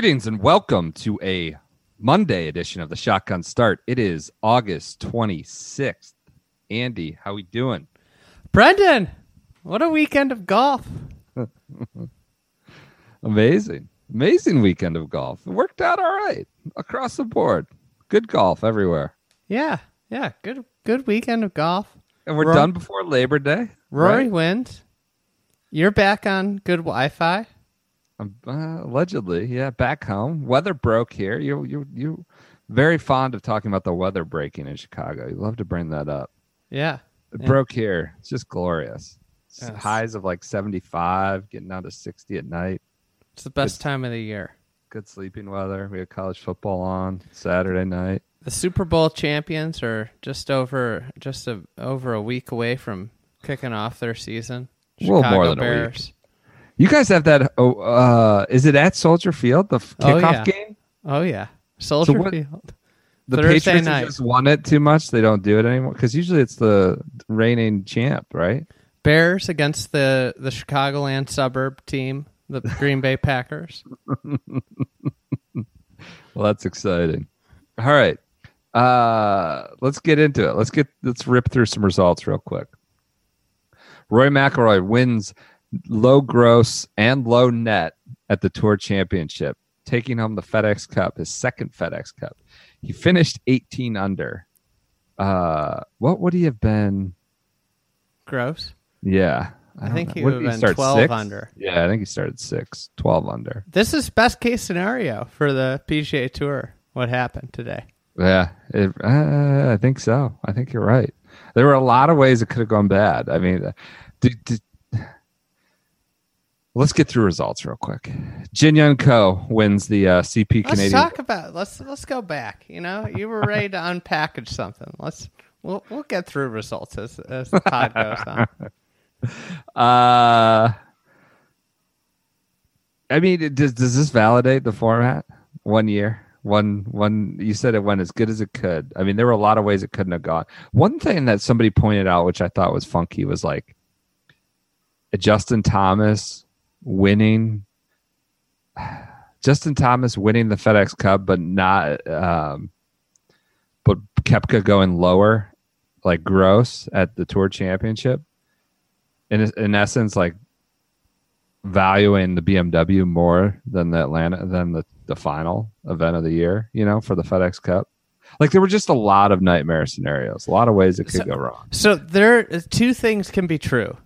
Greetings and welcome to a Monday edition of the Shotgun Start. It is August 26th. Andy, how we doing? Brendan, what a weekend of golf. Amazing. Amazing weekend of golf. It worked out all right across the board. Good golf everywhere. Yeah, yeah, good good weekend of golf. And we're Roy- done before Labor Day. Rory right? wins. You're back on good Wi-Fi. Uh, allegedly, yeah, back home. Weather broke here. You you you very fond of talking about the weather breaking in Chicago. You love to bring that up. Yeah. It Yeah. broke here. It's just glorious. It's Yes. Highs of like 75, getting down to 60 at night. It's the best It's- time of the year. Good sleeping weather. We had college football on Saturday night. The Super Bowl champions are just over just a, over a week away from kicking off their season. A little more than a week. You guys have that. Oh, uh, is it at Soldier Field, the f- Oh, kickoff yeah. game? Oh yeah. Soldier what- Field. The Thursday Patriots night. just won it too much. They don't do it anymore because usually it's the reigning champ, right? Bears against the the Chicagoland suburb team, the Green Bay Packers. Well, that's exciting. All right, uh, let's get into it. Let's get let's rip through some results real quick. Rory McIlroy wins low gross and low net at the Tour Championship, taking home the FedEx Cup, his second FedEx Cup. He finished 18 under. Uh, what would he have been? Gross. Yeah, I don't think know. he would have been 12 six? under. Yeah, I think he started six, 12 under. This is best case scenario for the PGA Tour. What happened today? Yeah, it, uh, I think so. I think you're right. There were a lot of ways it could have gone bad. I mean, uh, did, did, let's get through results real quick. Jin Young Ko wins the uh, CP Canadian. Let's talk about let's let's go back. You know, you were ready to unpackage something. Let's we'll we'll get through results as as the pod goes on. Uh, I mean, does does this validate the format? One year, one one. You said it went as good as it could. I mean, there were a lot of ways it couldn't have gone. One thing that somebody pointed out, which I thought was funky, was like Justin Thomas winning. Justin Thomas winning the FedEx Cup, but not, um, but Koepka going lower, like gross at the Tour Championship in in essence like valuing the BMW more than the Atlanta than the the final event of the year, you know, for the FedEx Cup. Like there were just a lot of nightmare scenarios, a lot of ways it could So- go wrong. So there two things can be true.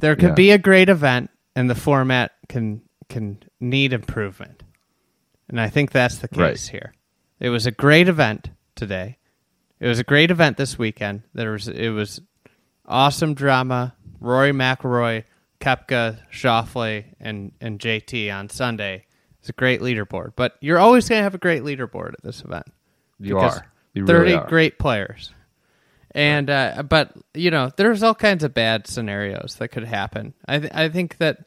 There could Yeah. be a great event and the format can can need improvement. And I think that's the case Right. here. It was a great event today. It was a great event this weekend. There was it was awesome drama. Rory McIlroy, Koepka, Schauffele, and and JT on Sunday. It's a great leaderboard. But you're always going to have a great leaderboard at this event. You are. You 30 really are. great players. And uh, but you know, there's all kinds of bad scenarios that could happen. I th- I think that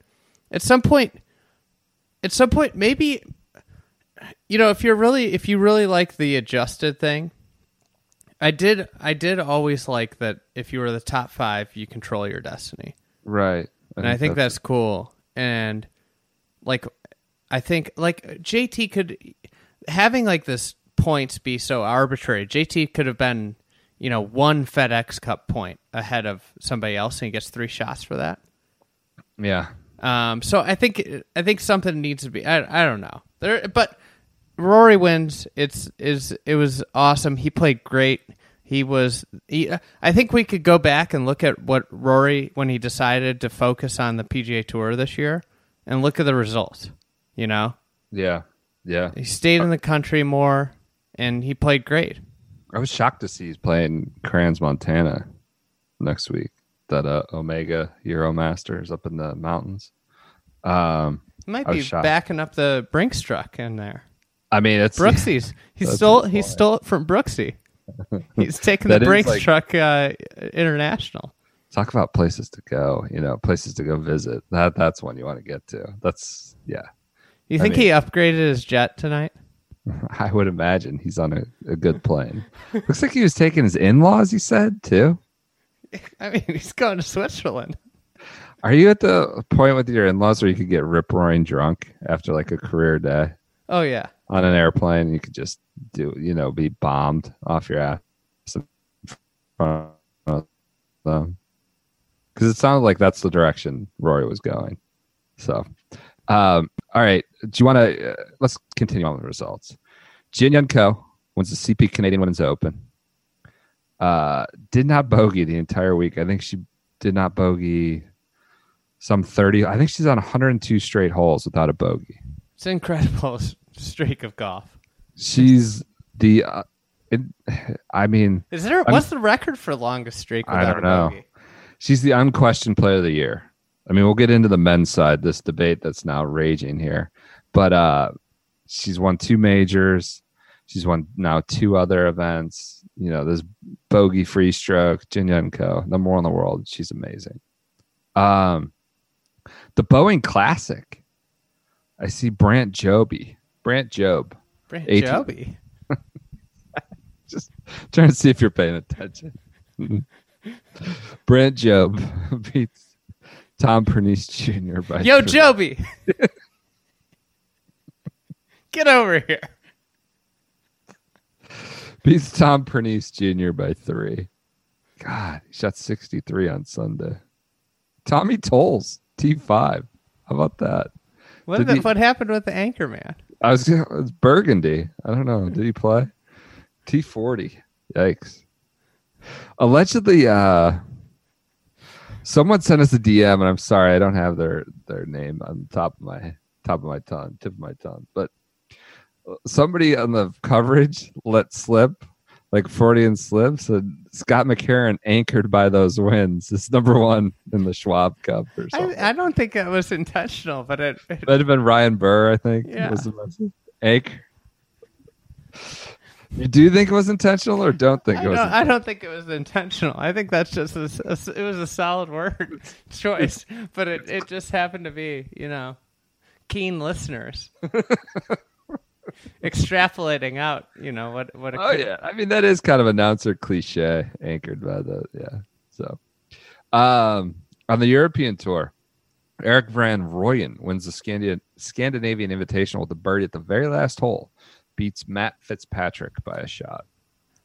at some point at some point maybe you know, if you're really if you really like the adjusted thing, I did I did always like that if you were the top 5, you control your destiny Right. and I think that's cool. And like, I think like JT could having like this points be so arbitrary. JT could have been, you know, one FedEx Cup point ahead of somebody else, and he gets three shots for that. yeah. Um, so I think I think something needs to be. I, I don't know there, but Rory wins. It's is it was awesome. He played great. He was. He, I think we could go back and look at what Rory when he decided to focus on the PGA Tour this year. and look at the results. You know, Yeah, yeah. he stayed in the country more, and he played great. I was shocked to see he's playing Crans, Montana next week. That uh, Omega Euro Masters up in the mountains. Um, He might be shocked. backing up the Brinks truck in there. I mean, it's Brooksy's. He stole. He stole it from Brooksy. He's taking the Brinks like- truck uh, international. talk about places to go. You know, places to go visit. That that's one you want to get to. That's yeah. You I think mean- he upgraded his jet tonight? I would imagine he's on a, a good plane. Looks like he was taking his in laws. He said too. I mean, he's going to Switzerland. Are you at the point with your in laws where you could get rip roaring drunk after like a career day Oh yeah. on an airplane? You could just do, you know, be bombed off your ass in front of them. Because it sounded like that's the direction Rory was going. So, um, all right. Do you want to? Uh, let's continue on with the results. Jin Young Ko wins the CP Canadian Women's Open. Uh, did not bogey the entire week. I think she did not bogey some 30. I think she's on 102 straight holes without a bogey. It's an incredible streak of golf. She's the. Uh, it, I mean, Is there? what's the record for longest streak? I Without don't a know. bogey? she's the unquestioned player of the year. I mean, we'll get into the men's side, this debate that's now raging here. But uh she's won two majors. She's won now two other events. You know, this bogey free stroke, Jin Young Ko, number one in the world. She's amazing. Um the Boeing Classic. I see Brant Joby. Brant Job. Brant 18. Joby. Just trying to see if you're paying attention. Brant Job beats Tom Pernice Jr. by Yo. Joby. Get over here. beats Tom Pernice Jr. by three. God, he shot 63 on Sunday. Tommy Tolles, T5. How about that? What, the, he- what happened with the anchor man? I was it was Burgundy. I don't know. Did he play? T40. Yikes. Allegedly, uh someone sent us a DM, and I'm sorry, I don't have their their name on top of my top of my tongue, tip of my tongue. But somebody on the coverage let slip like Freudian slips and Scott McCarron anchored by those wins is number one in the Schwab Cup or something. I, I don't think it was intentional, but it, it That'd have been Ryan Burr, I think. Yeah. Was the. Anchor. You do you think it was intentional or don't think I it was? don't, I don't think it was intentional. I think that's just a, a- it was a solid word choice, but it, it just happened to be, you know, keen listeners extrapolating out, you know, what what Oh yeah, I mean that is kind of announcer cliche, anchored by the yeah. So, um, on the European tour, Erik van Rooyen wins the Scandi- Scandinavian Invitational with a birdie at the very last hole, beats Matt Fitzpatrick by a shot.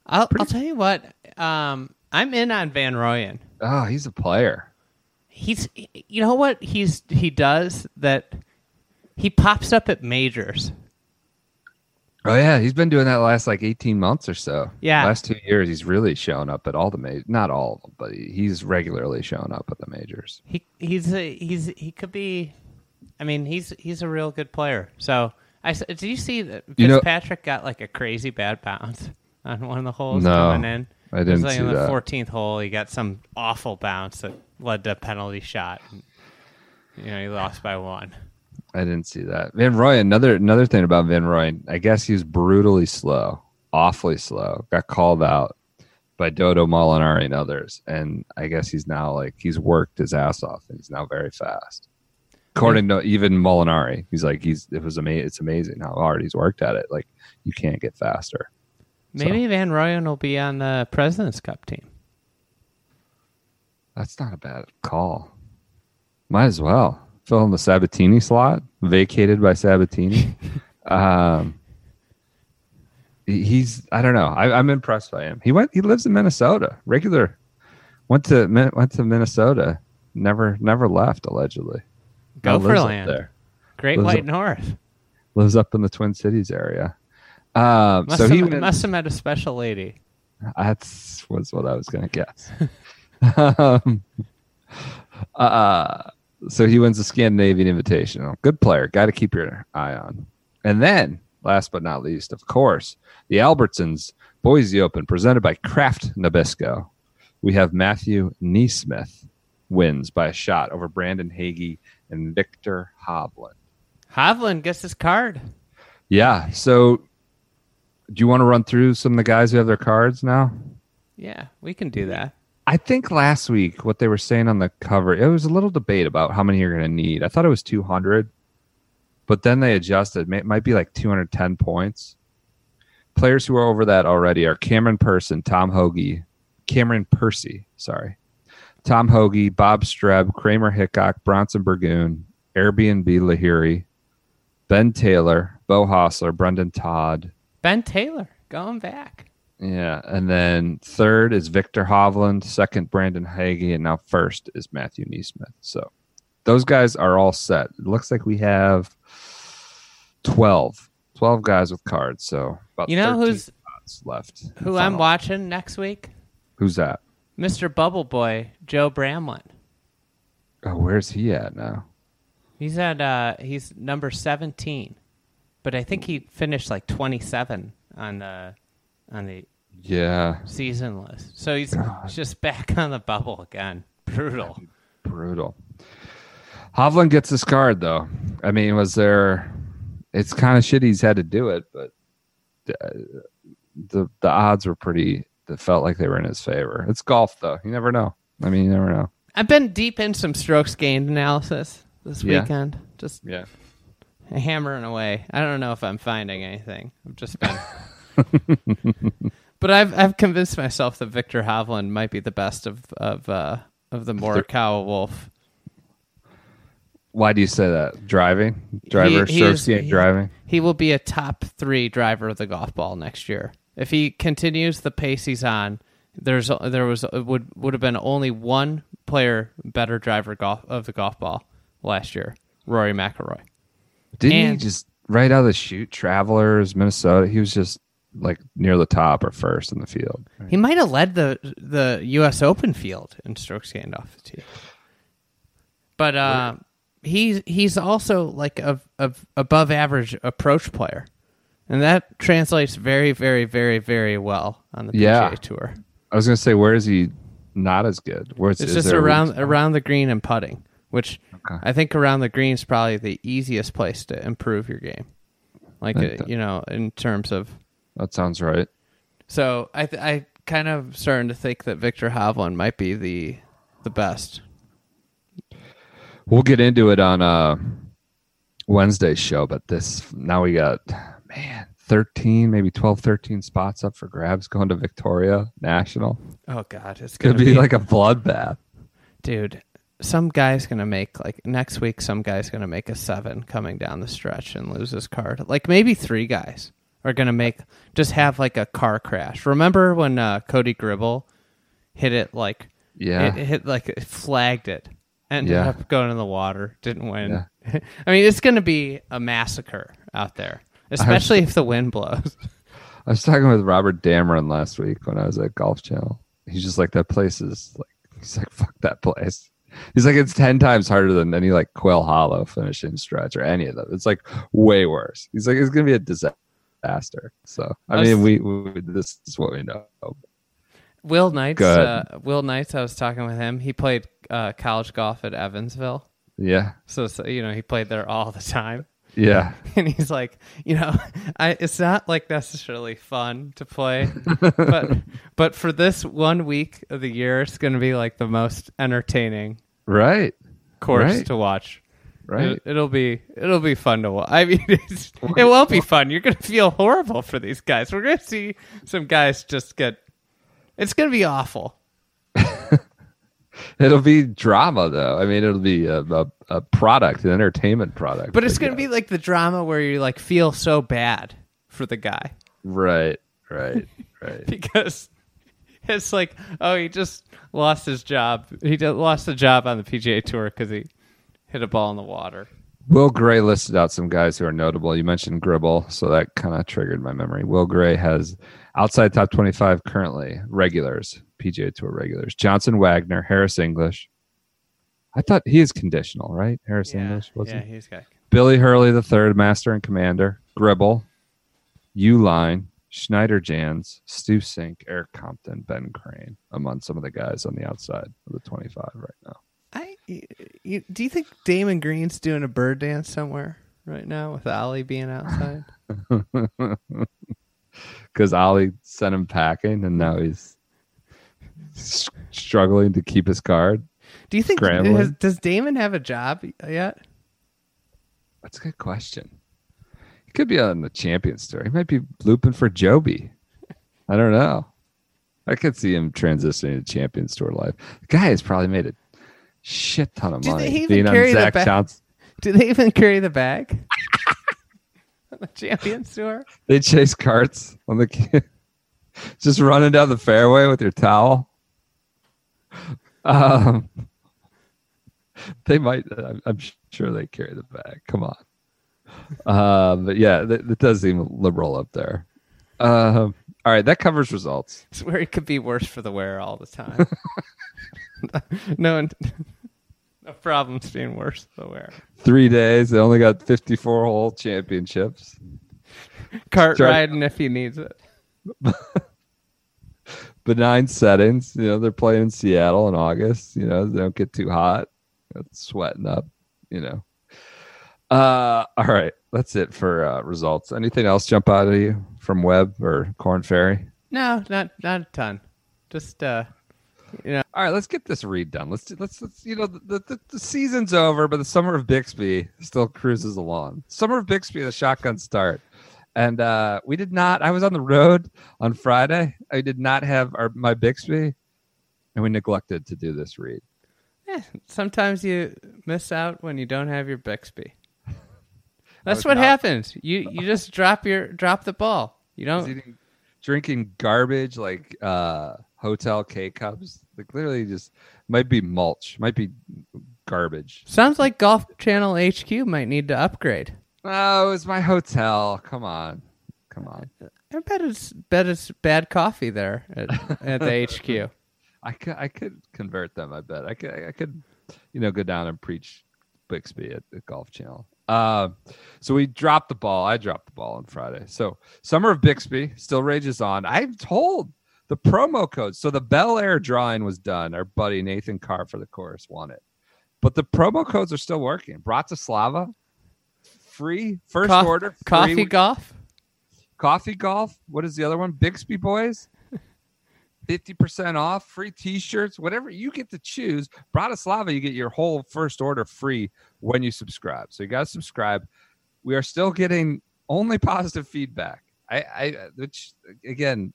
I'll, I'll tell you what, um, I'm in on van Rooyen. Oh, he's a player. He's, you know what he's he does that he pops up at majors. Oh yeah, he's been doing that last like eighteen months or so. Yeah. last two years he's really shown up at all the majors. Not all of them, but he's regularly shown up at the majors. He he's a, he's he could be. I mean, he's he's a real good player. So I did you see that You know- Fitzpatrick got like a crazy bad bounce on one of the holes No, coming in. I It was didn't like see on the fourteenth hole, he got some awful bounce that led to a penalty shot. You know, he lost by one. I didn't see that. Van Roy, another another thing about Van Roy, I guess he was brutally slow, awfully slow. Got called out by Dodo Molinari and others, and I guess he's now like he's worked his ass off, and he's now very fast. According to even Molinari, he's like he's it was amazing. It's amazing how hard he's worked at it. Like you can't get faster. Maybe van Rooyen will be on the President's Cup team. That's not a bad call. Might as well fill in the Sabatini slot, vacated by Sabatini. um, he's I don't know. I, I'm impressed by him. He went. He lives in Minnesota. Regular. Went to went to Minnesota. Never never left. Allegedly. Gopherland. there. Great Lives White up- North. Lives up in the Twin Cities area. Um, Must, so have, he went, must have met a special lady. That's was what I was going to guess. um, uh, So he wins the Scandinavian Invitational. Good player. Got to keep your eye on. And then, last but not least, of course, the Albertsons Boise Open presented by Kraft Nabisco. We have Matthew NeSmith wins by a shot over Brandon Hagy and Viktor Hovland. Hovland gets his card. Yeah. So, do you want to run through some of the guys who have their cards now? Yeah, we can do that. I think last week what they were saying on the cover, it was a little debate about how many you're going to need. I thought it was 200, but then they adjusted. It might be like 210 points. Players who are over that already are Cameron Person, Tom Hoge, Cameron Percy, sorry, Tom Hoge, Bob Streb, Kramer Hickok, Bronson Burgoon, Anirban Lahiri, Ben Taylor, Bo Hostler, Brendan Todd, Ben Taylor going back. Yeah, and then third is Viktor Hovland, second Brandon Hagy, and now first is Matthew NeSmith. So those guys are all set. It looks like we have 12, 12 guys with cards. So about You know 13 who's- spots left. Who I'm watching next week? Who's that? Mr. Bubble Boy, Joe Bramlett. Oh, where's he at now? He's at uh he's number 17. But I think he finished like 27 on the on the Yeah, season list. So he's, he's just back on the bubble again. Brutal. brutal. Hovland gets this card though. I mean, was there? It's kind of shitty he's had to do it, but uh, the the odds were pretty. That felt like they were in his favor. It's golf though. You never know. I mean, you never know. I've been deep in some strokes gained analysis this Yeah. weekend. Just Yeah. hammering away. I don't know if I'm finding anything. I've just been But I've I've convinced myself that Viktor Hovland might be the best of of uh of the Morikawa Wolff. Why do you say that? Driving, driver, He- he is- he- driving. He will be a top three driver of the golf ball next year if he continues the pace he's on. There's there was would would have been only one player better driver golf of the golf ball last year, Rory McIlroy. Didn't he just right out of the shoot? Travelers, Minnesota. He was just like near the top or first in the field. He might have led the the U.S. Open field in strokes gained off the tee. But uh, he's he's also like a, a above average approach player, and that translates very very very very well on the PGA Yeah. Tour. I was gonna say, where is he not as good? Where's It's just around around the green and putting, which Okay. I think around the green is probably the easiest place to improve your game. Like uh, you know, in terms of That sounds right. So I th- I kind of starting to think that Viktor Hovland might be the the best. We'll get into it on uh Wednesday's show, but this now we got man 13, maybe 12, 13 spots up for grabs going to Victoria National. Oh God, it's gonna Could be like a bloodbath. dude. Some guy's gonna make like next week. Some guy's gonna make a seven coming down the stretch and lose his card. Like maybe three guys are gonna make just have like a car crash. Remember when uh, Cody Gribble hit it like Yeah. it hit like it flagged it, ended Yeah. up going in the water, didn't win. I mean, it's gonna be a massacre out there, especially if the wind blows. I was talking with Robert Damron last week when I was at Golf Channel. He's just like that place is like he's like fuck that place. He's like it's ten times harder than any like Quail Hollow finishing stretch or any of them. It's like way worse. He's like it's gonna be a disaster. So I, I was- mean, we, we this is what we know. Will Knights, uh, Will Knights. I was talking with him. He played uh, college golf at Evansville, Yeah, so, so you know he played there all the time. Yeah. And he's like, you know, I it's not like necessarily fun to play, but but for this one week of the year, it's going to be like the most entertaining Right, course Right. to watch. right. It, will be it'll be fun to watch. I mean, it's, it won't be fun. You're going to feel horrible for these guys. We're going to see some guys just get. It's going to be awful. It'll be drama though. I mean, it'll be a, a, a product, an entertainment product. But it's going to be like the drama where you like feel so bad for the guy right, right, right. because it's like, oh, he just lost his job. He d- lost the job on the PGA Tour because he hit a ball in the water. Will Gray listed out some guys who are notable. You mentioned Gribble, so that kind of triggered my memory. Will Gray has outside top 25 currently regulars, PGA Tour regulars. Johnson Wagner, Harris English, I thought he is conditional, right? Harris Yeah, English was yeah, he? he's got. Billy Hurley the third, master and commander, Gribble, Uline, Schniederjans, Stu Cink, Erik Compton, Ben Crane, among some of the guys on the outside of the 25 right now. I, you, do you think Damon Green's doing a bird dance somewhere right now with Ollie being outside? Because Ollie sent him packing and now he's struggling to keep his card. Do you think has, does Damon have a job yet? That's a good question. He could be on the Champions Tour. He might be looping for Joby. I don't know. I could see him transitioning to Champions Tour life. The guy has probably made a shit ton of Do they money even being carry the Zach ba- Johnson. Do they even carry the bag? On the Champions Tour? They chase carts on the just running down the fairway with your towel. Um, they might. I'm, I'm sure they carry the bag. Come on. Uh, but yeah, that, that does seem liberal up there. Um, all right, that covers results. It's where it could be worse for the wear all the time. no, no problems being worse for the wear. Three days. They only got 54 hole championships. Cart Start- riding if he needs it. Benign settings. You know, they're playing in Seattle in August. You know, they don't get too hot. It's sweating up. You know. Uh, all right, that's it for uh, results. Anything else jump out at you from Webb or Korn Ferry? No, not not a ton. Just uh, you know, All right, let's get this read done. Let's let's, let's you know the, the the season's over, but the summer of Bixby still cruises along. Summer of Bixby, the shotgun start, and uh, we did not. I was on the road on Friday. I did not have our my Bixby, and we neglected to do this read. eh, sometimes you miss out when you don't have your Bixby. That's what not- happens. You you just drop your drop the ball. You don't. eating, drinking garbage like uh, hotel K cups. Like literally, just might be mulch, might be garbage. Sounds like Golf Channel HQ might need to upgrade. Oh, it was my hotel. Come on, come on. I bet it's bet it's bad coffee there at, at the HQ. I could I could convert them. I bet I could I could, you know, go down and preach Bixby at the Golf Channel. Uh, so we dropped the ball. I dropped the ball on Friday. So summer of Bixby still rages on. I'm told the promo code. So the Bel Air drawing was done. Our buddy Nathan Carr for the chorus won it, but the promo codes are still working. Bratislava, free first Coff- order, free coffee golf. Coffee Golf. What is the other one? Bixby Boys. 50% off, free t-shirts, whatever you get to choose. Bratislava, you get your whole first order free when you subscribe. So you got to subscribe. We are still getting only positive feedback. I, I which again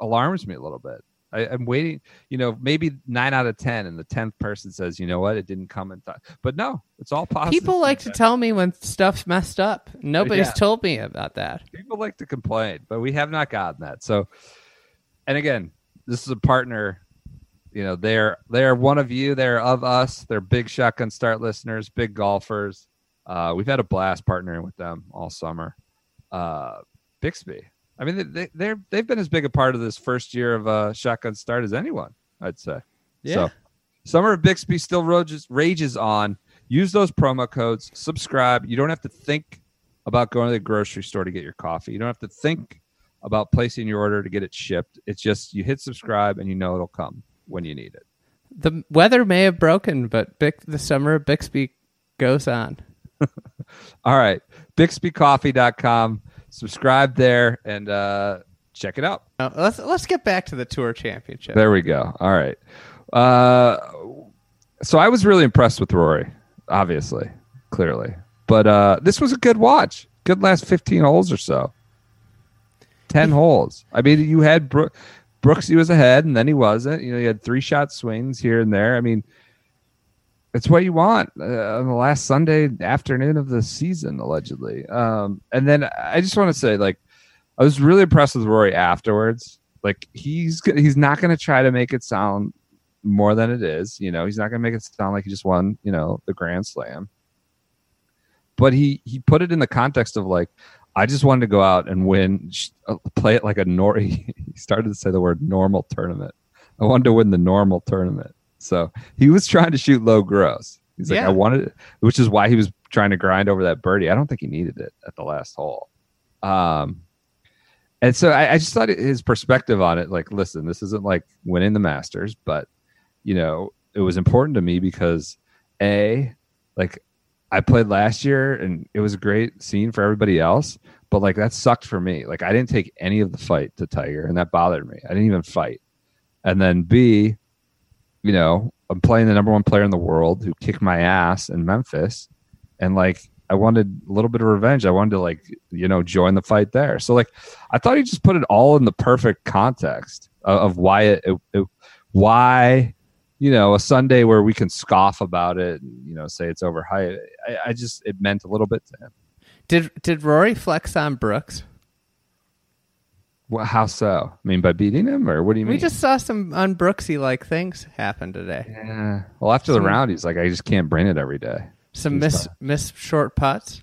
alarms me a little bit. I, I'm waiting, you know, maybe nine out of ten, and the tenth person says, you know what, it didn't come in time. But no, it's all possible. People like to tell me when stuff's messed up. Nobody's Yeah. told me about that. people like to complain, but we have not gotten that. So, and again, this is a partner. You know, they're they're one of you. They're of us. They're big shotgun start listeners, big golfers. Uh, we've had a blast partnering with them all summer. Uh, Bixby. I mean, they, they, they're they've been as big a part of this first year of uh, shotgun start as anyone. I'd say. So, Summer of Bixby still rages, rages on. Use those promo codes. Subscribe. You don't have to think about going to the grocery store to get your coffee. You don't have to think about placing your order to get it shipped. It's just you hit subscribe and you know it'll come when you need it. The weather may have broken, but Bic- the summer of Bixby goes on. All right. BixbyCoffee.com. Subscribe there and uh, check it out. Now, let's let's get back to the tour championship. There we go. All right. Uh, so I was really impressed with Rory, obviously, clearly. But uh, this was a good watch. Good last 15 holes or so. 10 holes. I mean, you had Bro- Brooks, he was ahead, and then he wasn't. You know, you had three shot swings here and there. I mean, it's what you want uh, on the last Sunday afternoon of the season, allegedly. Um, and then I just want to say, like, I was really impressed with Rory afterwards. Like, he's he's not going to try to make it sound more than it is. You know, he's not going to make it sound like he just won, you know, the Grand Slam. But he he put it in the context of like, I just wanted to go out and win, uh, play it like a nor. He started to say the word normal tournament. I wanted to win the normal tournament. So he was trying to shoot low gross. He's like, Yeah. I wanted it, which is why he was trying to grind over that birdie. I don't think he needed it at the last hole. Um, and so I, I just thought his perspective on it, like, listen, this isn't like winning the Masters, but you know, it was important to me because a, like, I played last year and it was a great scene for everybody else, but like that sucked for me. Like I didn't take any of the fight to Tiger, and that bothered me. I didn't even fight. And then B, you know, I'm playing the number one player in the world who kicked my ass in Memphis, and like I wanted a little bit of revenge. I wanted to like you know join the fight there. So like I thought he just put it all in the perfect context of, of why it, it, it why you know a Sunday where we can scoff about it and you know say it's overhyped. I, I just it meant a little bit to him. Did did Rory flex on Brooks? Well, how so? I mean, by beating him, or what do you mean? We just saw some unbrooksy like things happen today. yeah. Well, after the round, he's like, I just can't bring it every day. Some He's miss fine. miss short putts.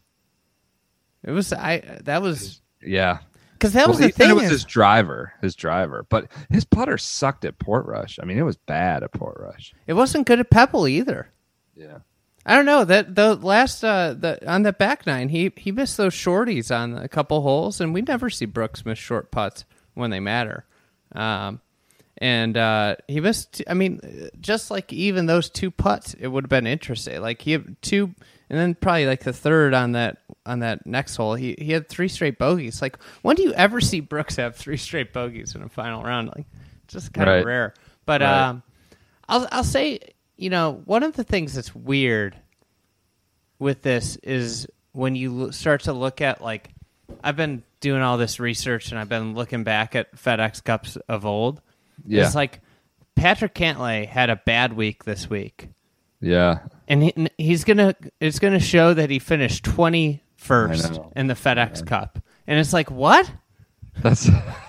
It was I that was Yeah, because that was Well, the he thing. It was is- his driver, his driver, but his putter sucked at Portrush. I mean, it was bad at Portrush. it wasn't good at Pebble either. Yeah, I don't know that the last uh the on the back nine he he missed those shorties on a couple holes and we never see Brooks miss short putts when they matter. Um and uh he missed I mean just like even those two putts it would have been interesting. Like he had two and then probably like the third on that on that next hole he he had three straight bogeys. Like when do you ever see Brooks have three straight bogeys in a final round? Like just kind Right. of rare. But Right. um I'll I'll say, you know, one of the things that's weird with this is when you start to look at like I've been doing all this research and I've been looking back at FedEx Cups of old. yeah, It's like Patrick Cantlay had a bad week this week. yeah. And he, he's gonna it's gonna show that he finished twenty I first know. in the FedEx Cup. And it's like, what? That's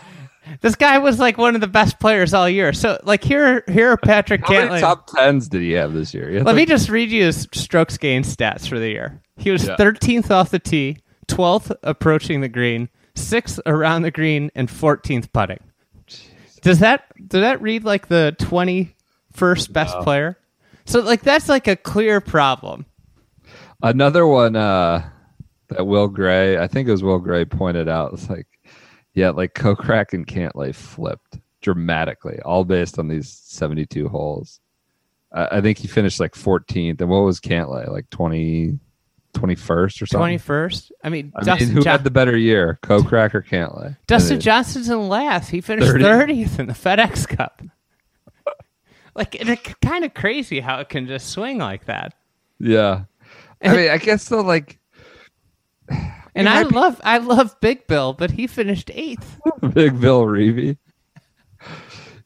This guy was like one of the best players all year. So like here here are Patrick how many top tens did he have this year? Let me just read you his strokes gained stats for the year. He was Yeah. 13th off the tee, 12th approaching the green, 6th around the green, and 14th putting. Does that does that read like the 21st best player? So like that's like a clear problem. another one uh, that Will Gray, I think it was Will Gray, pointed out. It's like, yeah, like Kokrak and Cantlay flipped dramatically, all based on these seventy-two holes. I I think he finished like 14th, and what was Cantlay like 20, 21st or something? 21st. I mean, I Dustin, mean, who had the better year, Kokrak or Cantlay? Dustin And it- Johnson's in last. He finished 30. 30th in the FedEx Cup. like it's kind of crazy how it can just swing like that. Yeah, I mean, I guess though, like And I love I love Big Bill, but he finished eighth. Big Bill Reavie.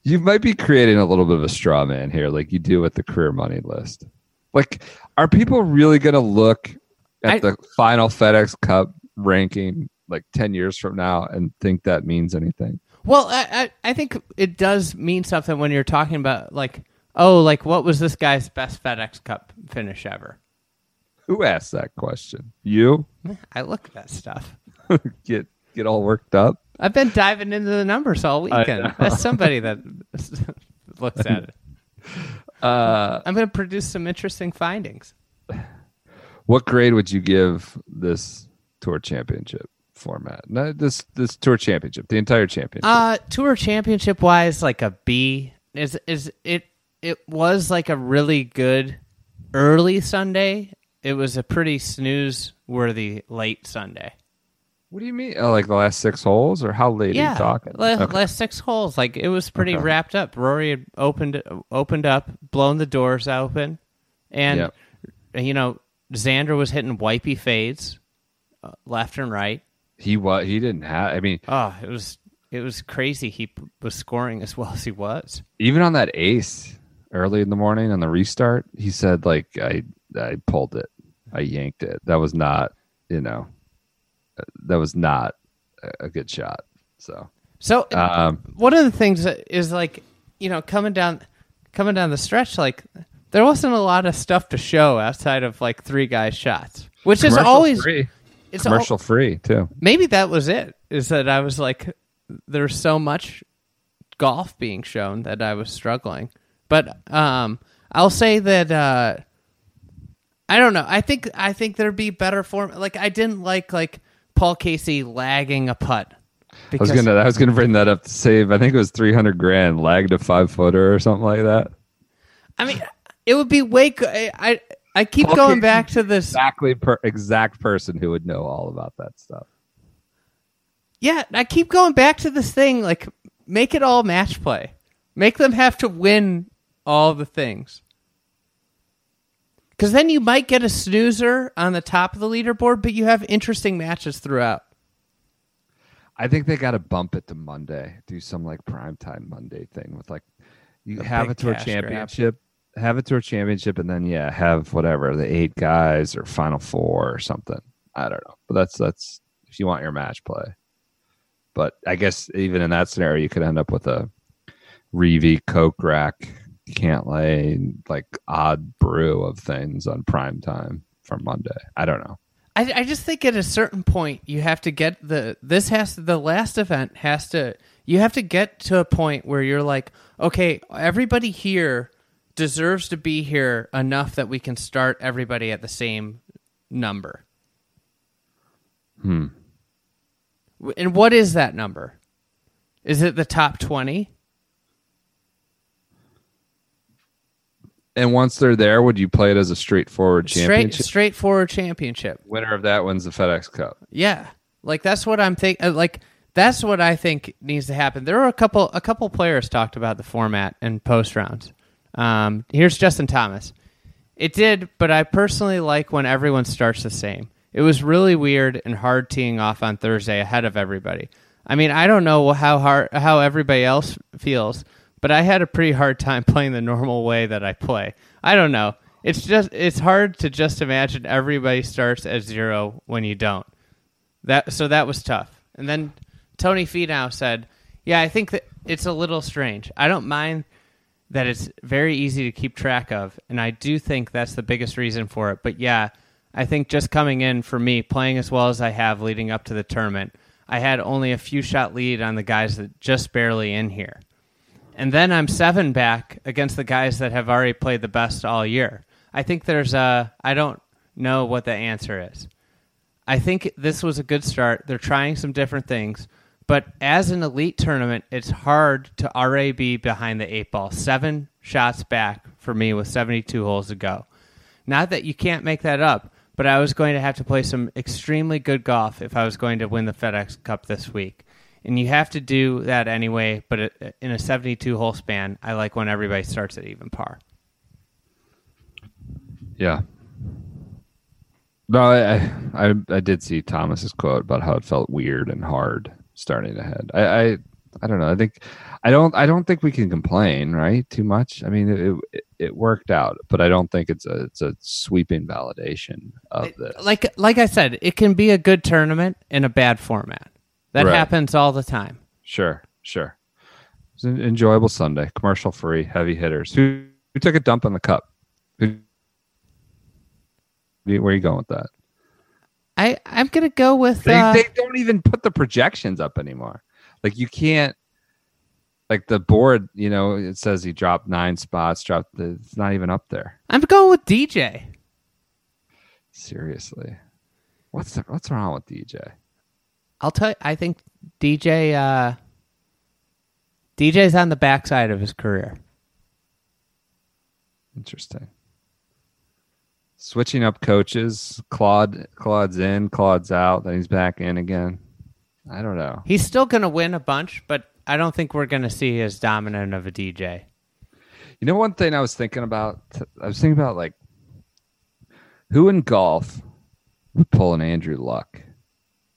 You might be creating a little bit of a straw man here, like you do with the career money list. Like, are people really going to look at I- the final FedEx Cup ranking like 10 years from now and think that means anything? Well, I, I I think it does mean something when you're talking about like oh like what was this guy's best FedEx Cup finish ever? Who asked that question? You I look at that stuff. get get all worked up. I've been diving into the numbers all weekend. That's somebody that looks at it. Uh, I'm going to produce some interesting findings. what grade would you give this tour championship format? No, this this tour championship, the entire championship. Uh tour championship wise, like a B is is it it was like a really good early Sunday. It was a pretty snooze worthy late Sunday. what do you mean? Oh, like the last six holes, or how late are Yeah, you talking? la- Okay. last six holes, like it was pretty Okay. wrapped up. Rory had opened opened up, blown the doors open, and Yep. you know Xander was hitting wipey fades uh, left and right. He was. He didn't have. I mean, Oh, it was it was crazy. He p- was scoring as well as he was. even on that ace early in the morning on the restart, he said like I I pulled it, I yanked it. That was not, you know, uh, that was not a- good shot. So So um, one of the things that is like you know coming down coming down the stretch like there wasn't a lot of stuff to show outside of like three guys shots which is always free, it's al- commercial free too. maybe that was it is that i was like there's so much golf being shown that i was struggling but um I'll say that uh, I don't know. I think I think there'd be better form. Like I didn't like like Paul Casey lagging a putt. I was gonna I was gonna bring that up to save. I think it was three hundred grand, lagged a five footer or something like that. I mean, it would be way. co- I I, I keep Paul going Casey back to this. Exactly, per, exact person who would know all about that stuff. Yeah, I keep going back to this thing. Like, make it all match play. Make them have to win all the things. Because then you might get a snoozer on the top of the leaderboard, but you have interesting matches throughout. I think they got to bump it to Monday. Do some like primetime Monday thing with like you A have a tour cash grab. championship, have a tour championship, and then yeah, have whatever the eight guys or final four or something. I don't know, but that's that's if you want your match play. But I guess even in that scenario, you could end up with a Reavie Kokrak, Cantlay like odd brew of things on prime time for Monday. I don't know. I, I just think at a certain point you have to get the this has to, the last event has to you have to get to a point where you're like okay everybody here deserves to be here enough that we can start everybody at the same number. Hmm. And what is that number? Is it the top twenty? And once they're there, would you play it as a straightforward Straight championship? straightforward championship. Winner of that wins the FedEx Cup. Yeah, like that's what I'm thinking. Like that's what I think needs to happen. There were a couple a couple players talked about the format and post rounds. Um, here's Justin Thomas. It did, but I personally like when everyone starts the same. It was really weird and hard teeing off on Thursday ahead of everybody. I mean, I don't know how hard how everybody else feels, but I had a pretty hard time playing the normal way that I play. I don't know. It's just it's hard to just imagine everybody starts at zero when you don't. That so that was tough. And then Tony Finau said, "Yeah, I think that it's a little strange. I don't mind that it's very easy to keep track of, and I do think that's the biggest reason for it. But yeah, I think just coming in for me, playing as well as I have leading up to the tournament, I had only a few shot lead on the guys that just barely in here. And then I'm seven back against the guys that have already played the best all year. I think there's a I don't know what the answer is. I think this was a good start. They're trying some different things, but as an elite tournament, it's hard to already be behind the eight ball. Seven shots back for me with 72 holes to go. Not that you can't make that up, but I was going to have to play some extremely good golf if I was going to win the FedEx Cup this week. And you have to do that anyway, but uh, in a 72 hole span, I like when everybody starts at even par. Yeah. No, I, I I I did see Thomas's quote about how it felt weird and hard starting ahead. I, I I don't know. I think I don't I don't think we can complain, right? Too much. I mean, it it, it worked out, but I don't think it's a it's a sweeping validation of this. Like like I said, it can be a good tournament in a bad format. That Right. happens all the time. Sure, sure. It's an enjoyable Sunday, commercial free, heavy hitters. Who who took a dump on the cup? Who, where are you going with that? I I'm gonna go with They, uh, they don't even put the projections up anymore. Like you can't. Like the board, you know, it says he dropped nine spots. Dropped the. It's not even up there. I'm going with DJ. Seriously, what's the, what's wrong with DJ? I'll tell you. I think DJ uh, DJ's on the backside of his career. Interesting. Switching up coaches. Claude Claude's in. Claude's out. Then he's back in again. I don't know. He's still gonna win a bunch, but I don't think we're gonna see as dominant of a DJ. You know, one thing I was thinking about. I was thinking about like who in golf would pull an Andrew Luck,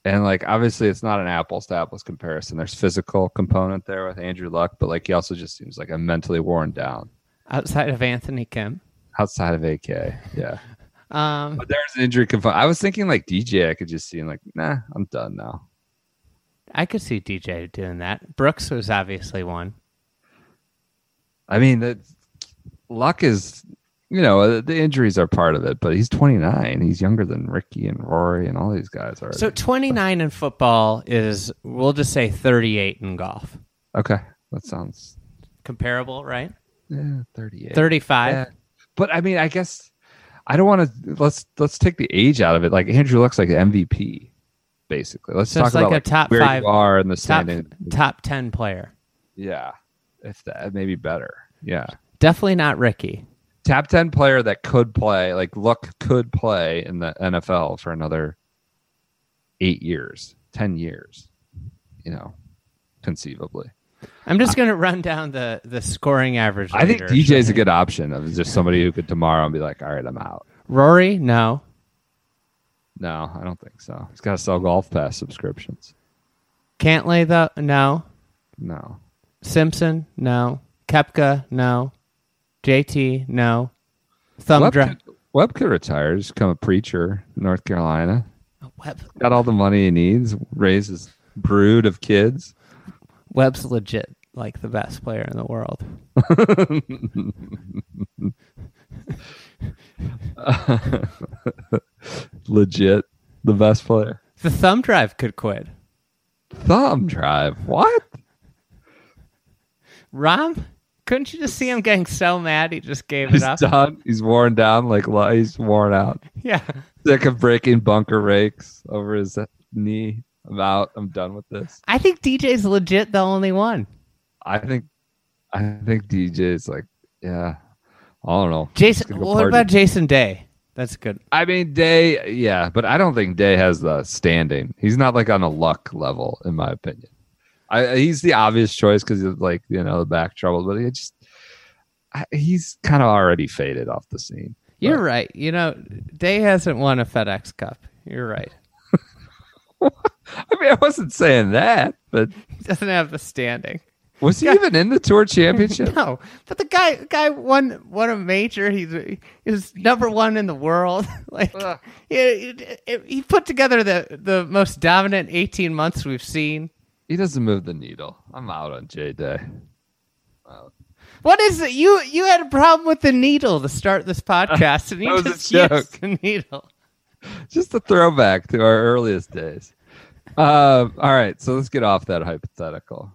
and like obviously it's not an apples to apples comparison. There's physical component there with Andrew Luck, but like he also just seems like a mentally worn down Outside of Anthony Kim. outside of AK. Yeah, Um, but there's an injury component. I was thinking like DJ. I could just see him like, nah, I'm done now. I could see DJ doing that. Brooks was obviously one. I mean, the Luck is. You know, uh, the injuries are part of it, but he's 29. He's younger than Rickie and Rory and all these guys are. So 29 in football is, we'll just say 38 in golf. Okay, that sounds Comparable, right? yeah, 38. 35. Yeah, but I mean, I guess I don't want to. Let's let's take the age out of it. Like Andrew looks like an MVP, basically. Let's So talk like about a like, top where five- you are in the top standing. top ten player. Yeah, if that maybe better. Yeah, Definitely not Rickie. Top ten player that could play. Like look, could play in the NFL for another eight years, ten years. You know, conceivably. I'm just gonna run down the the scoring average. I think leaders. DJ's a good option of just somebody who could tomorrow and be like, all right, I'm out. Rory, no. No, I don't think so. He's got to sell golf pass subscriptions. Cantlay, though, no. No. Simpson, no. Koepka, no. JT, no. Thumb Webb drive. could, Webb could retire, just become a preacher in North Carolina. Webb, Got all the money he needs, raise his brood of kids. Webb's legit like the best player in the world. Legit, the best player. The thumb drive could quit. Thumb drive. What? Rom, couldn't you just see him getting so mad he just gave He's it up? done. He's worn down like he's worn out. Yeah. Sick of breaking bunker rakes over his knee. I'm out. I'm done with this. I think DJ's legit the only one. I think I think DJ's like, yeah. I don't know. Jason, what party. about Jason Day? That's good. I mean, Day, yeah, but I don't think Day has the standing. He's not like on a luck level, in my opinion. I, he's the obvious choice because of like you know the back trouble, but he just I, he's kind of already faded off the scene. You're But- right. You know, Day hasn't won a FedEx Cup. You're right. I mean, I wasn't saying that, but He doesn't have the standing. was he even in the tour championship? No, but the guy guy won won a major. He's he's number one in the world. like he, he- he put together the the most dominant 18 months we've seen. He doesn't move the needle. I'm out on J Day. What is it? You you had a problem with the needle to start this podcast, and you That was a just used the needle. Just a throwback to our earliest days. Uh, all right, so let's get off that hypothetical.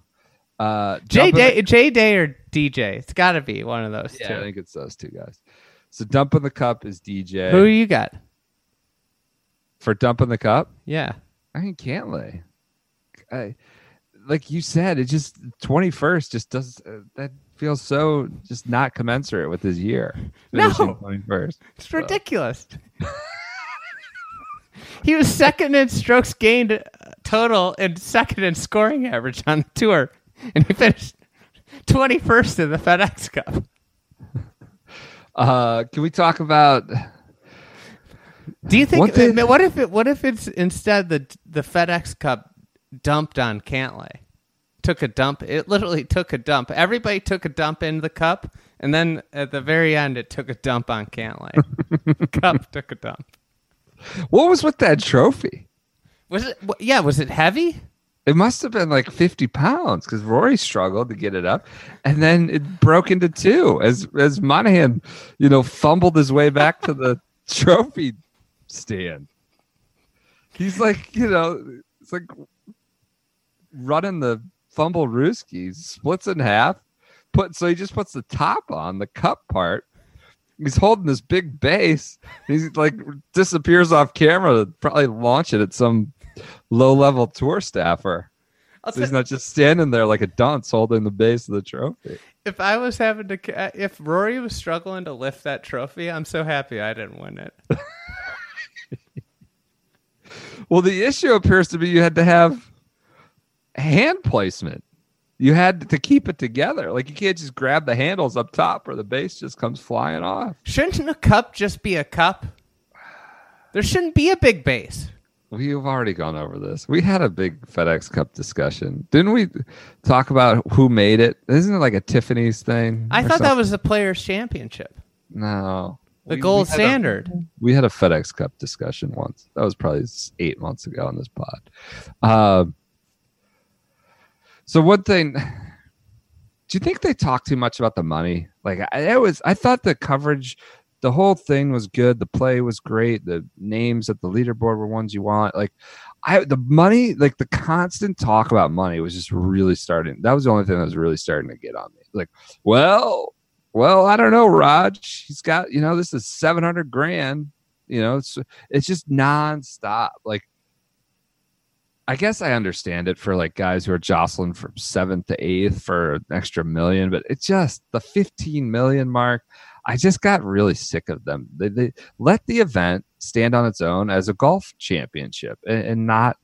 Uh, J Day J Day or DJ? It's got to be one of those Yeah, I think it's those two guys. So dumping the cup is DJ. Who you got? for dumping the cup? Yeah. I mean Cantlay. I like you said, it just twenty first just does uh, that feels so just not commensurate with his year. No. twenty first. It's ridiculous. he was second in strokes gained uh, total and second in scoring average on the tour, and he finished twenty first in the FedEx Cup. Uh, can we talk about? Do you think? What what if it? What if it's instead the the FedEx Cup dumped on Cantlay? Took a dump. It literally took a dump. Everybody took a dump in the cup, and then at the very end, it took a dump on Cantlay. cup took a dump. What was with that trophy? Was it? Yeah. Was it heavy? It must have been like fifty pounds because Rory struggled to get it up, and then it broke into two as as Monahan, you know, fumbled his way back to the trophy stand. He's like, you know, it's like running the fumble rooski, splits in half, put so he just puts the top on the cup part. He's holding this big base. He's like disappears off camera to probably launch it at some low level tour staffer. So he's not just standing there like a dunce holding the base of the trophy. If I was having to, if Rory was struggling to lift that trophy, I'm so happy I didn't win it. Well, the issue appears to be you had to have hand placement. You had to keep it together. Like you can't just grab the handles up top or the base just comes flying off. Shouldn't a cup just be a cup? There shouldn't be a big base. We've already gone over this. We had a big FedEx Cup discussion. Didn't we talk about who made it? Isn't it like a Tiffany's thing? I thought that was the Players' Championship, No. the We- gold we had a- standard. we had a FedEx Cup discussion once. That was probably eight months ago on this pod. Um, so one thing, do you think they talk too much about the money? Like I, was, I thought the coverage, the whole thing was good. The play was great. The names at the leaderboard were ones you want. Like I, the money, like the constant talk about money was just really starting. That was the only thing that was really starting to get on me. Like, well, well, I don't know, Raj. He's got, you know, this is 700 grand. You know, it's it's just nonstop. Like, I guess I understand it for like guys who are jostling from seventh to eighth for an extra million, but it's just the 15 million mark. I just got really sick of them. They, they let the event stand on its own as a golf championship and, and not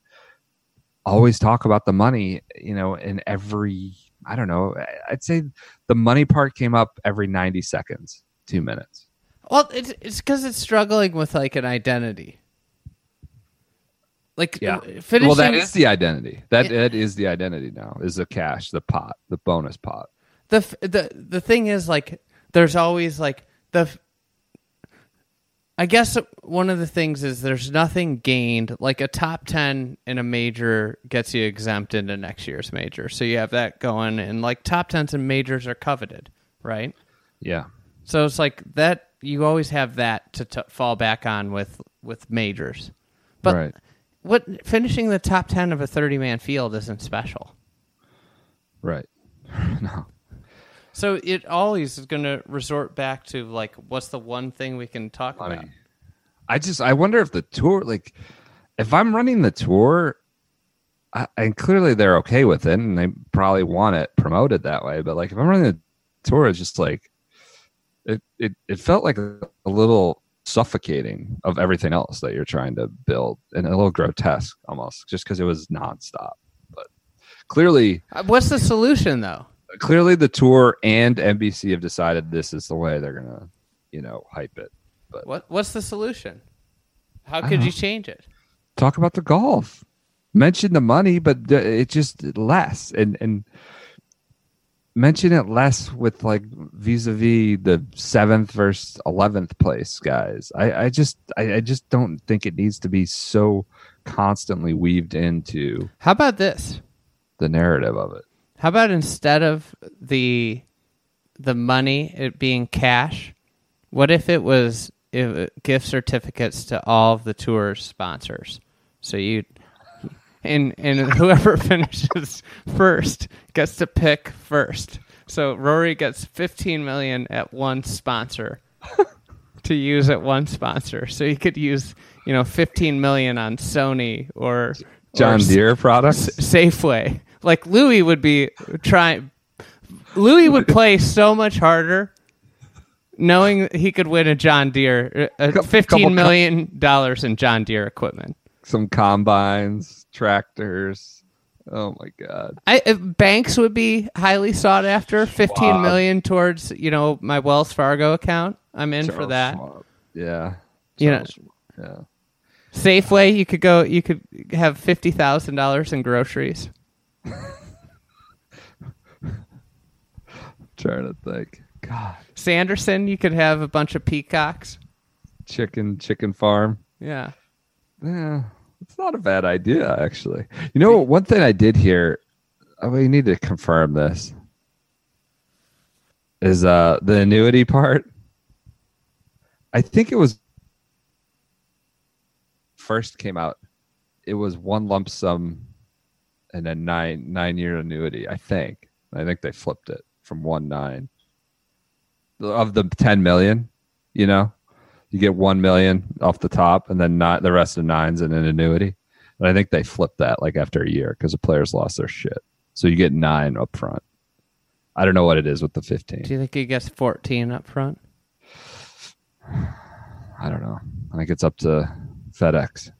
always talk about the money, you know, in every, I don't know, I'd say the money part came up every 90 seconds, two minutes. Well, it's it's because it's struggling with like an identity. Like Yeah. finishing. Well, that is the identity. That Yeah. that is the identity now. Is the cash, the pot, the bonus pot. the the the thing is like there's always like the I guess one of the things is there's nothing gained like a top 10 in a major gets you exempt into next year's major. So you have that going and like top 10s and majors are coveted, right? Yeah. So it's like that you always have that to t- fall back on with with majors. But right. What finishing the top 10 of a 30 man field isn't special. Right. no. So it always is going to resort back to like, what's the one thing we can talk about? Money. I just I wonder if the tour like if I'm running the tour I, and clearly they're okay with it and they probably want it promoted that way but like if I'm running the tour it's just like it it, it felt like a, a little suffocating of everything else that you're trying to build and a little grotesque almost just because it was nonstop but clearly Uh, What's the solution though? clearly the tour and NBC have decided this is the way they're gonna you know hype it But What What's the solution? How could you change it? talk about the golf. Mention the money, but it just less and and mention it less with like vis-a-vis the seventh versus eleventh place guys. I I just I, I just don't think it needs to be so constantly weaved into How about this? the narrative of it. How about instead of the the money it being cash, what if it was if, gift certificates to all of the tour's sponsors? So you and and whoever finishes first gets to pick first. So Rory gets 15 million at one sponsor to use at one sponsor. So he could use, you know, 15 million on Sony or John or Deere products. Safeway. Like Louis would be trying. Louis would play so much harder, knowing he could win a John Deere, uh, Cou- fifteen couple million dollars in John Deere equipment. Some combines, tractors. Oh my god. I, banks would be highly sought after. Fifteen million towards you know my Wells Fargo account. I'm in for that. Yeah. You know- Charles Schwab. yeah. Safeway, you could go. You could have fifty thousand dollars in groceries. Trying to think. God. Sanderson, you could have a bunch of peacocks. Chicken chicken farm. Yeah. Yeah, it's not a bad idea, actually. You know, one thing I did hear, we need to confirm this, is uh the annuity part. I think it was first came out. It was one lump sum and a nine nine year annuity. I think. I think they flipped it from one nine of the ten million. You know, you get one million off the top, and then not the rest of nines in an annuity. And I think they flipped that like after a year because the players lost their shit. So you get nine up front. I don't know what it is with the fifteen. Do you think he gets fourteen up front? I don't know. I think it's up to FedEx.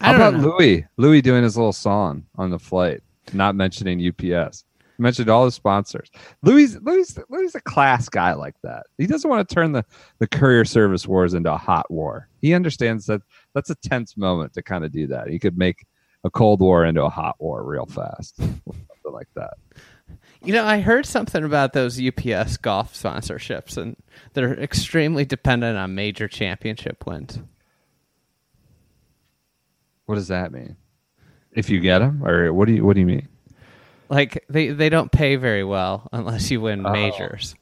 I How about know. Louis? Louis doing his little song on the flight, not mentioning UPS. Mentioned all the sponsors. Louis, Louis, Louis a class guy like that. He doesn't want to turn the, the courier service wars into a hot war. He understands that that's a tense moment to kind of do that. He could make a cold war into a hot war real fast, something like that. You know, I heard something about those UPS golf sponsorships, and they're extremely dependent on major championship wins. What does that mean? If you get them, or what do you what do you mean? Like they, they don't pay very well unless you win Oh. majors.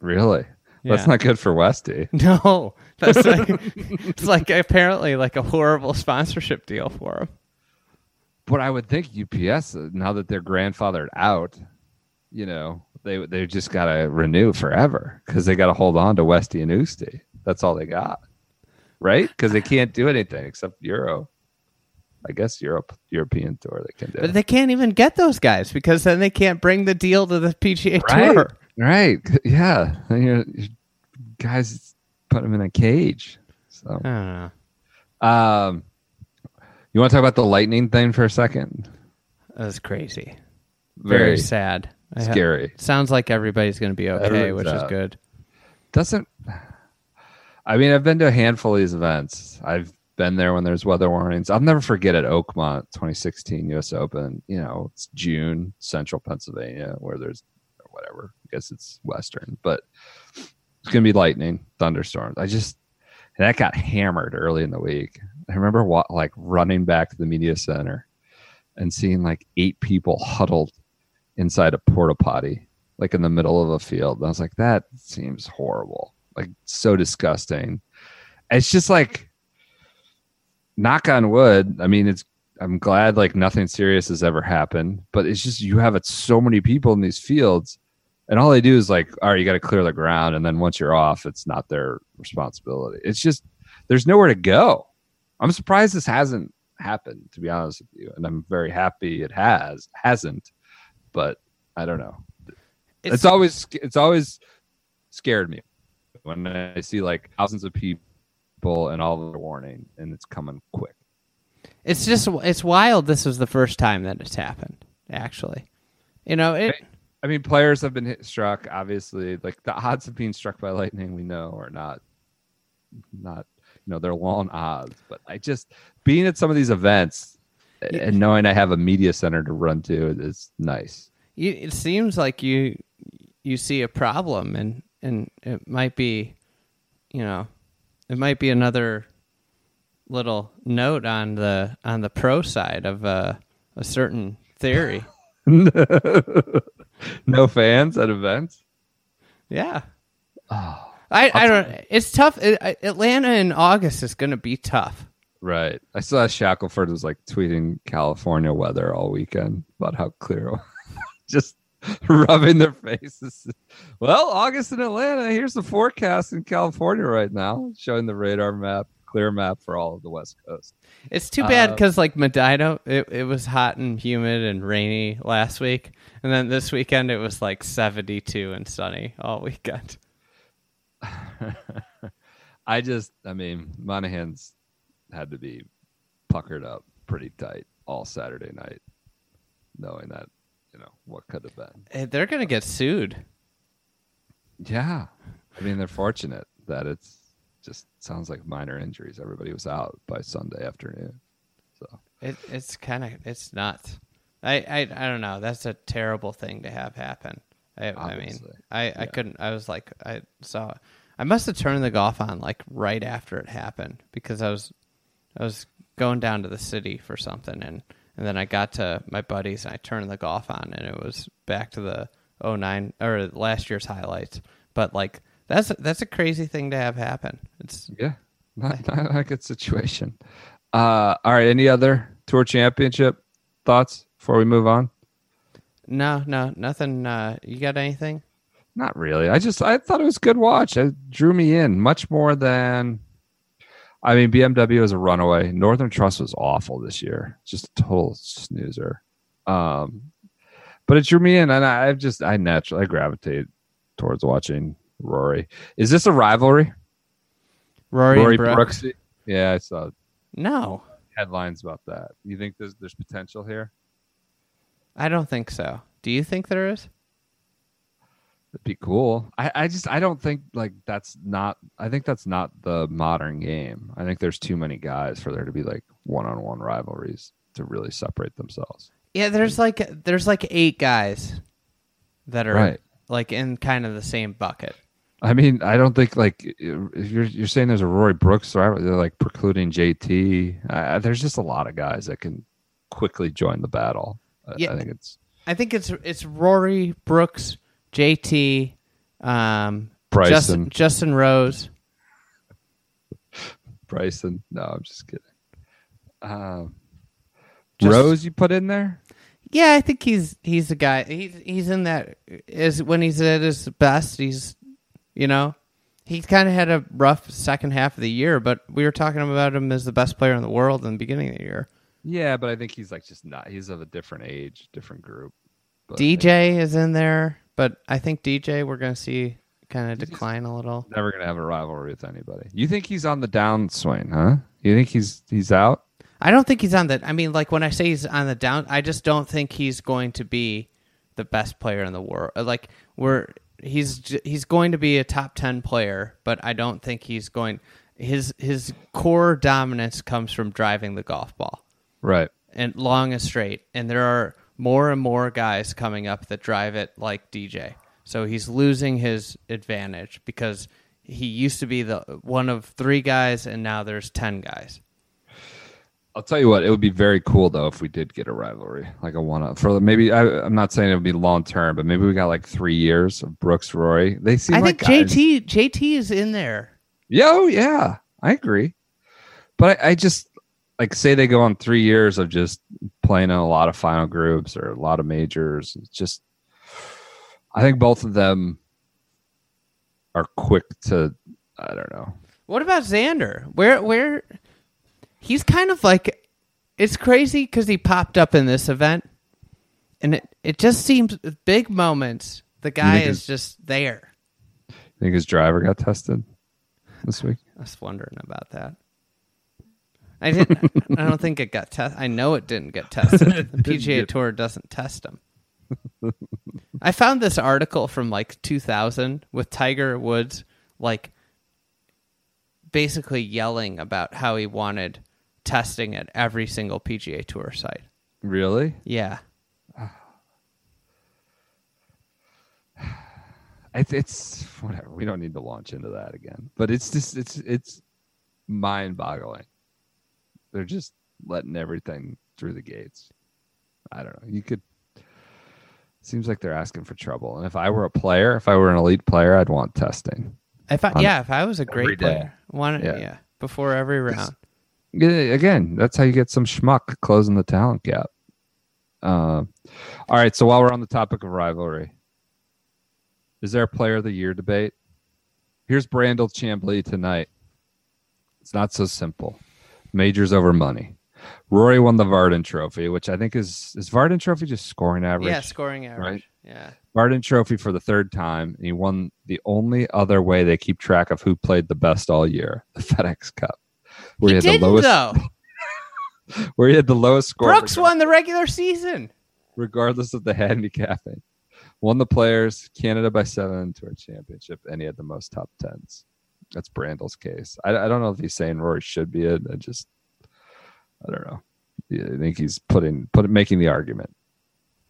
Really? That's not good for Westy. No, that's like, it's like apparently like a horrible sponsorship deal for them. But I would think UPS uh, now that they're grandfathered out, you know, they they just got to renew forever because they got to hold on to Westy and Usti. That's all they got, right? Because they can't do anything except Euro. I guess Europe European tour they can do. But they can't even get those guys because then they can't bring the deal to the PGA right, Tour. right, yeah. You guys put them in a cage. So, I don't know. um, you want to talk about the lightning thing for a second? That was crazy. Very, Very sad. Scary. sounds like everybody's going to be okay, which is good. doesn't I mean I've been to a handful of these events. I've been there when there's weather warnings. I'll never forget at Oakmont 2016 US Open, you know, it's June, central Pennsylvania, where there's whatever. I guess it's western, but it's gonna be lightning, thunderstorms. I just that got hammered early in the week. I remember wa- like running back to the media center and seeing like eight people huddled inside a porta potty like in the middle of a field. And I was like, that seems horrible. Like so disgusting. It's just like knock on wood. I mean, it's I'm glad like nothing serious has ever happened, but it's just you have it so many people in these fields, and all they do is like, all right, you got to clear the ground, and then once you're off, it's not their responsibility. It's just there's nowhere to go. I'm surprised this hasn't happened, to be honest with you, and I'm very happy it has hasn't, but I don't know it's, always it's always scared me when I see like thousands of people and all the warning and it's coming quick. It's just it's wild. This was the first time that it's happened. Actually, you know it. I mean, players have been hit, struck. Obviously, like the odds of being struck by lightning, we know are not not you know they're long odds. But I just being at some of these events and knowing I have a media center to run to is nice. You, it seems like you you see a problem, and and it might be, you know, it might be another little note on the on the pro side of a a certain theory. no fans at events. yeah. Oh, I, I don't. It's tough. Atlanta in August is going to be tough. Right. I saw Shackelford was like tweeting California weather all weekend about how clear just rubbing their faces. Well, August in Atlanta. Here's the forecast in California right now, showing the radar map, clear map for all of the West Coast. It's too bad Uh, because like Medinah, it, it was hot and humid and rainy last week, and then this weekend it was like seventy two and sunny all weekend. I just, I mean, Monahan's had to be puckered up pretty tight all Saturday night, knowing that, you know, what could have been. Eh, They're going to get sued. Yeah. I mean, they're fortunate that it's just sounds like minor injuries. Everybody was out by Sunday afternoon. So, It, it's kind of it's nuts. I, I I don't know. That's a terrible thing to have happen. I, I mean. I, I couldn't. I was like, I saw. I must have turned the golf on like right after it happened because I was I was going down to the city for something and and then I got to my buddies and I turned the golf on and it was back to the 09 or last year's highlights. But like that's that's a crazy thing to have happen. It's yeah, not, not a good situation. Uh, all right. Any other tour championship thoughts before we move on? no, no, nothing. Uh, you got anything? Not really. I just I thought it was a good watch. It drew me in much more than. I mean, BMW is a runaway. Northern Trust was awful this year. Just a total snoozer. Um, but it drew me in, and I, I've just I naturally I gravitate towards watching Rory. Is this a rivalry? Rory, Rory and Brooks? Brooks. Yeah, I saw No, headlines about that. You think there's there's potential here? I don't think so. Do you think there is? It'd be cool. I, I just I don't think like that's not I think that's not the modern game. I think there's too many guys for there to be like one on one rivalries to really separate themselves. Yeah, there's like there's like eight guys that are Right. like in kind of the same bucket. I mean, I don't think like if you're you're saying there's a Rory Brooks rivalry, they're like precluding JT. Uh, there's just a lot of guys that can quickly join the battle. I, Yeah. I think it's I think it's it's Rory Brooks, JT, um, Bryson. Justin, Justin Rose. Bryson. No, I'm just kidding. Um, Just- Rose, you put in there? Yeah, I think he's he's the guy. He's he's in that is when he's at his best. He's you know he kind of had a rough second half of the year, but we were talking about him as the best player in the world in the beginning of the year. Yeah, but I think he's like just not. He's of a different age, different group. But DJ is in there, but I think DJ we're gonna see kind of decline a little. never gonna have a rivalry with anybody. You think he's on the downswing, huh? You think he's he's out? I don't think he's on the. I mean, like when I say he's on the down, I just don't think he's going to be the best player in the world. Uh, like we're he's he's going to be a top ten player, but I don't think he's going. His his core dominance comes from driving the golf ball Right. and long and straight. And there are more and more guys coming up that drive it like DJ. So he's losing his advantage because he used to be the one of three guys, and now there's ten guys. I'll tell you what, it would be very cool though if we did get a rivalry, like a one up for maybe. I, I'm not saying it would be long term, but maybe we got like three years of Brooks Rory. They seem I like think guys- JT JT is in there. Yo, oh, yeah, I agree. But I, I just like say they go on three years of just playing in a lot of final groups or a lot of majors. It's just, I think both of them are quick to. I don't know. What about Xander? Where where he's kind of like it's crazy because he popped up in this event, and it it just seems big moments. The guy is his- just there. think his driver got tested this week. I was wondering about that. I didn't. I don't think it got tested. I know it didn't get tested. The PGA get- Tour doesn't test them. I found this article from like 2000 with Tiger Woods, like basically yelling about how he wanted testing at every single PGA Tour site. Really? Yeah, It's, it's whatever. We don't need to launch into that again. But it's just it's it's mind boggling. They're just letting everything through the gates. I don't know. You could seems like they're asking for trouble. And if I were a player, if I were an elite player, I'd want testing. if I, yeah, if I was a great day. player, wanted Yeah. yeah. before every round. Yeah, Again, that's how you get some schmuck closing the talent gap. Uh, all right. So while we're on the topic of rivalry, is there a player of the year debate? Here's Brandel Chamblee tonight. It's not so simple. Majors over money. Rory won the Vardon Trophy, which I think is is Vardon Trophy just scoring average. Yeah, scoring average. right? Yeah. Vardon Trophy for the third time. And he won the only other way they keep track of who played the best all year, the FedEx Cup, where He he, had the lowest though. where he had the lowest score Brooks won the regular season. regardless of the handicapping. Won the players, Canada by seven to tour championship, and he had the most top tens. That's Brandel's case. I, I don't know if he's saying Rory should be it. I just, I don't know. Yeah, I think he's putting put making the argument.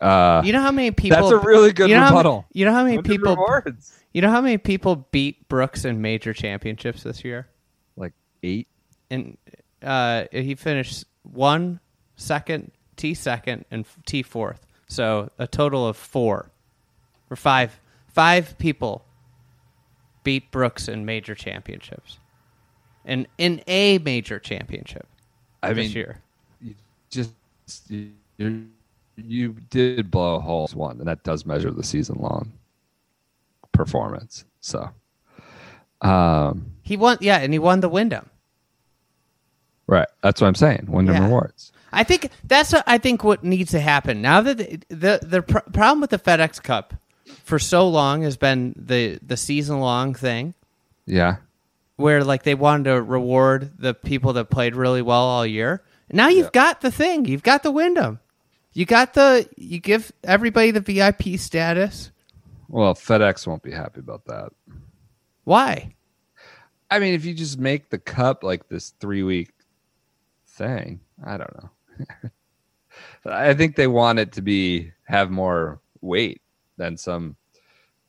Uh, You know how many people? that's a really good you know How, rebuttal. ma- you know how many people? rewards. You know how many people beat Brooks in major championships this year? like eight. And uh, he finished one, second, T second, and T fourth. So a total of four or five. Five people beat Brooks in major championships, and in a major championship I this mean, year. you just you, you did blow holes one, and that does measure the season long performance. So, um, He won, yeah, and he won the Wyndham. right, that's what I'm saying. Wyndham Yeah. rewards. I think that's what I think what needs to happen now that the the, the pr- problem with the FedEx Cup for so long has been the the season long thing Yeah, where like they wanted to reward the people that played really well all year. Now you've Yeah. got the thing. You've got the Wyndham. You got the you give everybody the VIP status. well, FedEx won't be happy about that. Why? I mean, if you just make the cup like this three week thing, I don't know. I think they want it to be have more weight than some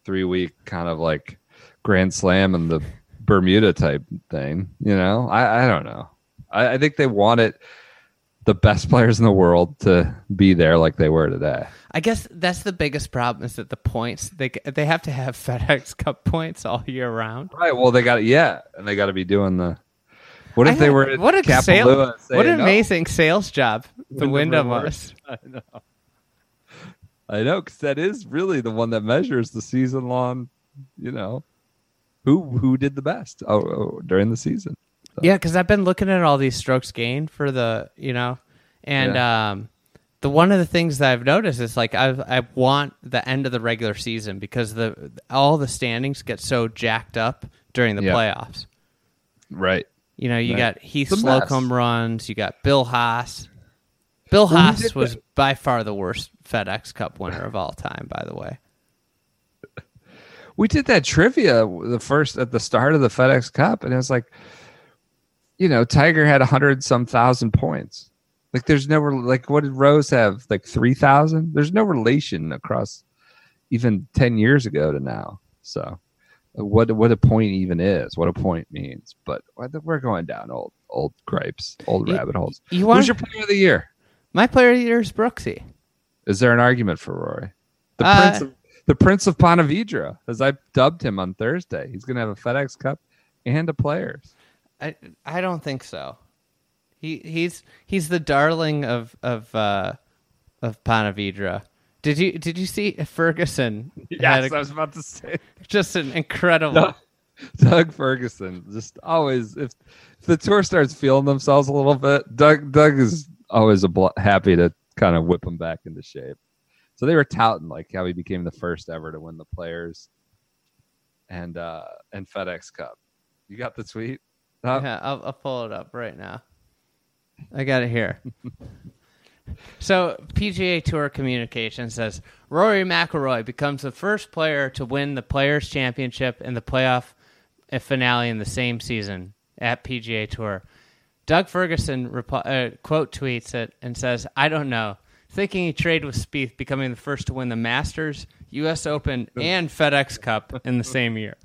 three week kind of like Grand Slam and the Bermuda type thing. You know, I, I don't know. I, I think they want it the best players in the world to be there like they were today. I guess that's the biggest problem is that the points they they have to have FedEx Cup points all year round. Right. Well, they got yeah, and they got to be doing the. What if I they had- were what a sale, what an "No, amazing sales job the Wyndham Wyndham rewards." was. I know. I know because that is really the one that measures the season long. You know, who who did the best oh, oh, during the season. Yeah, because I've been looking at all these strokes gained for the, you know, and um, the one of the things that I've noticed is like I I want the end of the regular season because the all the standings get so jacked up during the Yeah. playoffs. Right. You know, you Right. got Heath. Slocum runs, you got Bill Haas. Bill Haas was that? by far the worst FedEx Cup winner of all time, by the way. we did that trivia the first at the start of the FedEx Cup, and it was like, you know, Tiger had a hundred some thousand points. Like, there's no like, what did Rose have? Like three thousand. There's no relation across even ten years ago to now. So, what what a point even is, what a point means. But we're going down old old gripes, old You- rabbit holes. you want- Who's your player of the year? My player of the year is Brooksy. Is there an argument for Rory? The Uh, prince of the Prince of Ponte Vedra, as I dubbed him on Thursday. He's gonna have a FedEx Cup and a players. I I don't think so. He he's he's the darling of of uh, of Ponte Vedra. Did you did you see Ferguson? had a- was about to say just an incredible. Doug, Doug Ferguson. Just always if, if the tour starts feeling themselves a little bit, Doug Doug is always a bl- happy to kind of whip them back into shape. So they were touting like how he became the first ever to win the players and uh and FedEx Cup. You got the tweet? Uh, Yeah, I'll, I'll pull it up right now. I got it here. so PGA Tour Communication says Rory McIlroy becomes the first player to win the Players Championship and the playoff uh, finale in the same season at PGA Tour. Doug Ferguson uh, quote tweets it and says, "I don't know." Thinking he traded with Spieth, becoming the first to win the Masters, U.S. Open, and FedEx Cup in the same year.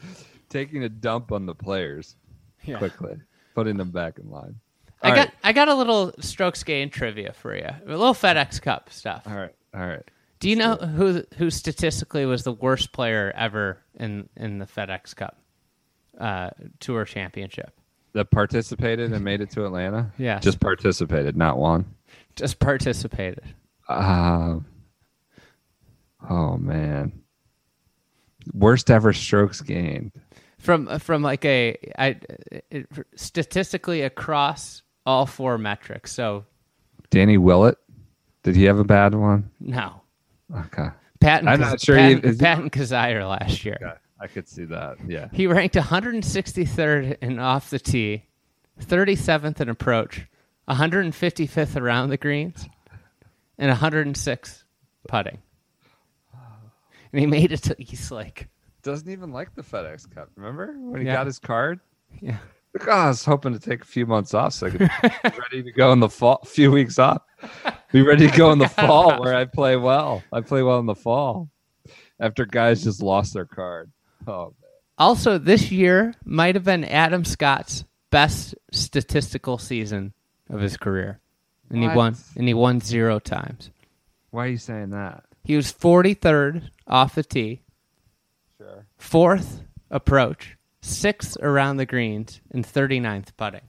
taking a dump on the players Yeah. quickly, putting them back in line. I All got. I got a little strokes gain trivia for you. A little FedEx Cup stuff. All right. All right. Do you know who who statistically was the worst player ever in in the FedEx Cup uh, Tour Championship? That participated and made it to Atlanta? Yeah. Just participated, not won. Just participated. Uh, oh, man. Worst ever strokes gained. From from like a I it, statistically across all four metrics. So Danny Willett? Did he have a bad one? no. Okay. Patton I'm not sure Patton, he- Patton Kizzire last year. Okay. I could see that. Yeah. He ranked 163rd in off the tee, 37th in approach, 155th around the greens, and 106 putting. And he made it to East Lake. Doesn't even like the FedEx Cup. Remember when he Yeah. got his card? Yeah. Like, oh, I was hoping to take a few months off so I could be ready to go in the fall. A few weeks off, be ready to go in the fall where I play well. I play well in the fall after guys just lost their card. Oh. Also, this year might have been Adam Scott's best statistical season of his career. And he won and he won zero times. why are you saying that? He was 43rd off the tee, Sure. fourth approach, sixth around the greens, and 39th putting.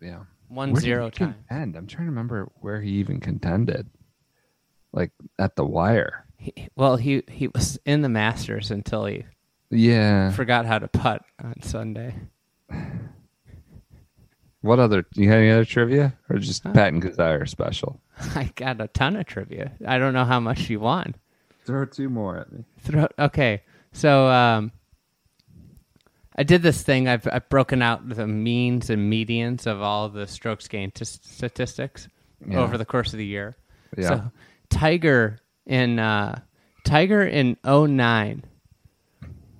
Yeah. One Where did zero he time. contend? I'm trying to remember where he even contended. Like at the wire. He, well, he he was in the Masters until he Yeah. forgot how to putt on Sunday. What other? You had any other trivia or just Patton Kizzire special? I got a ton of trivia. I don't know how much you want. Throw two more at me. Throw, okay, so um, I did this thing. I've, I've broken out the means and medians of all the strokes gained t- statistics Yeah. over the course of the year. Yeah. So Tiger in uh, Tiger in 09,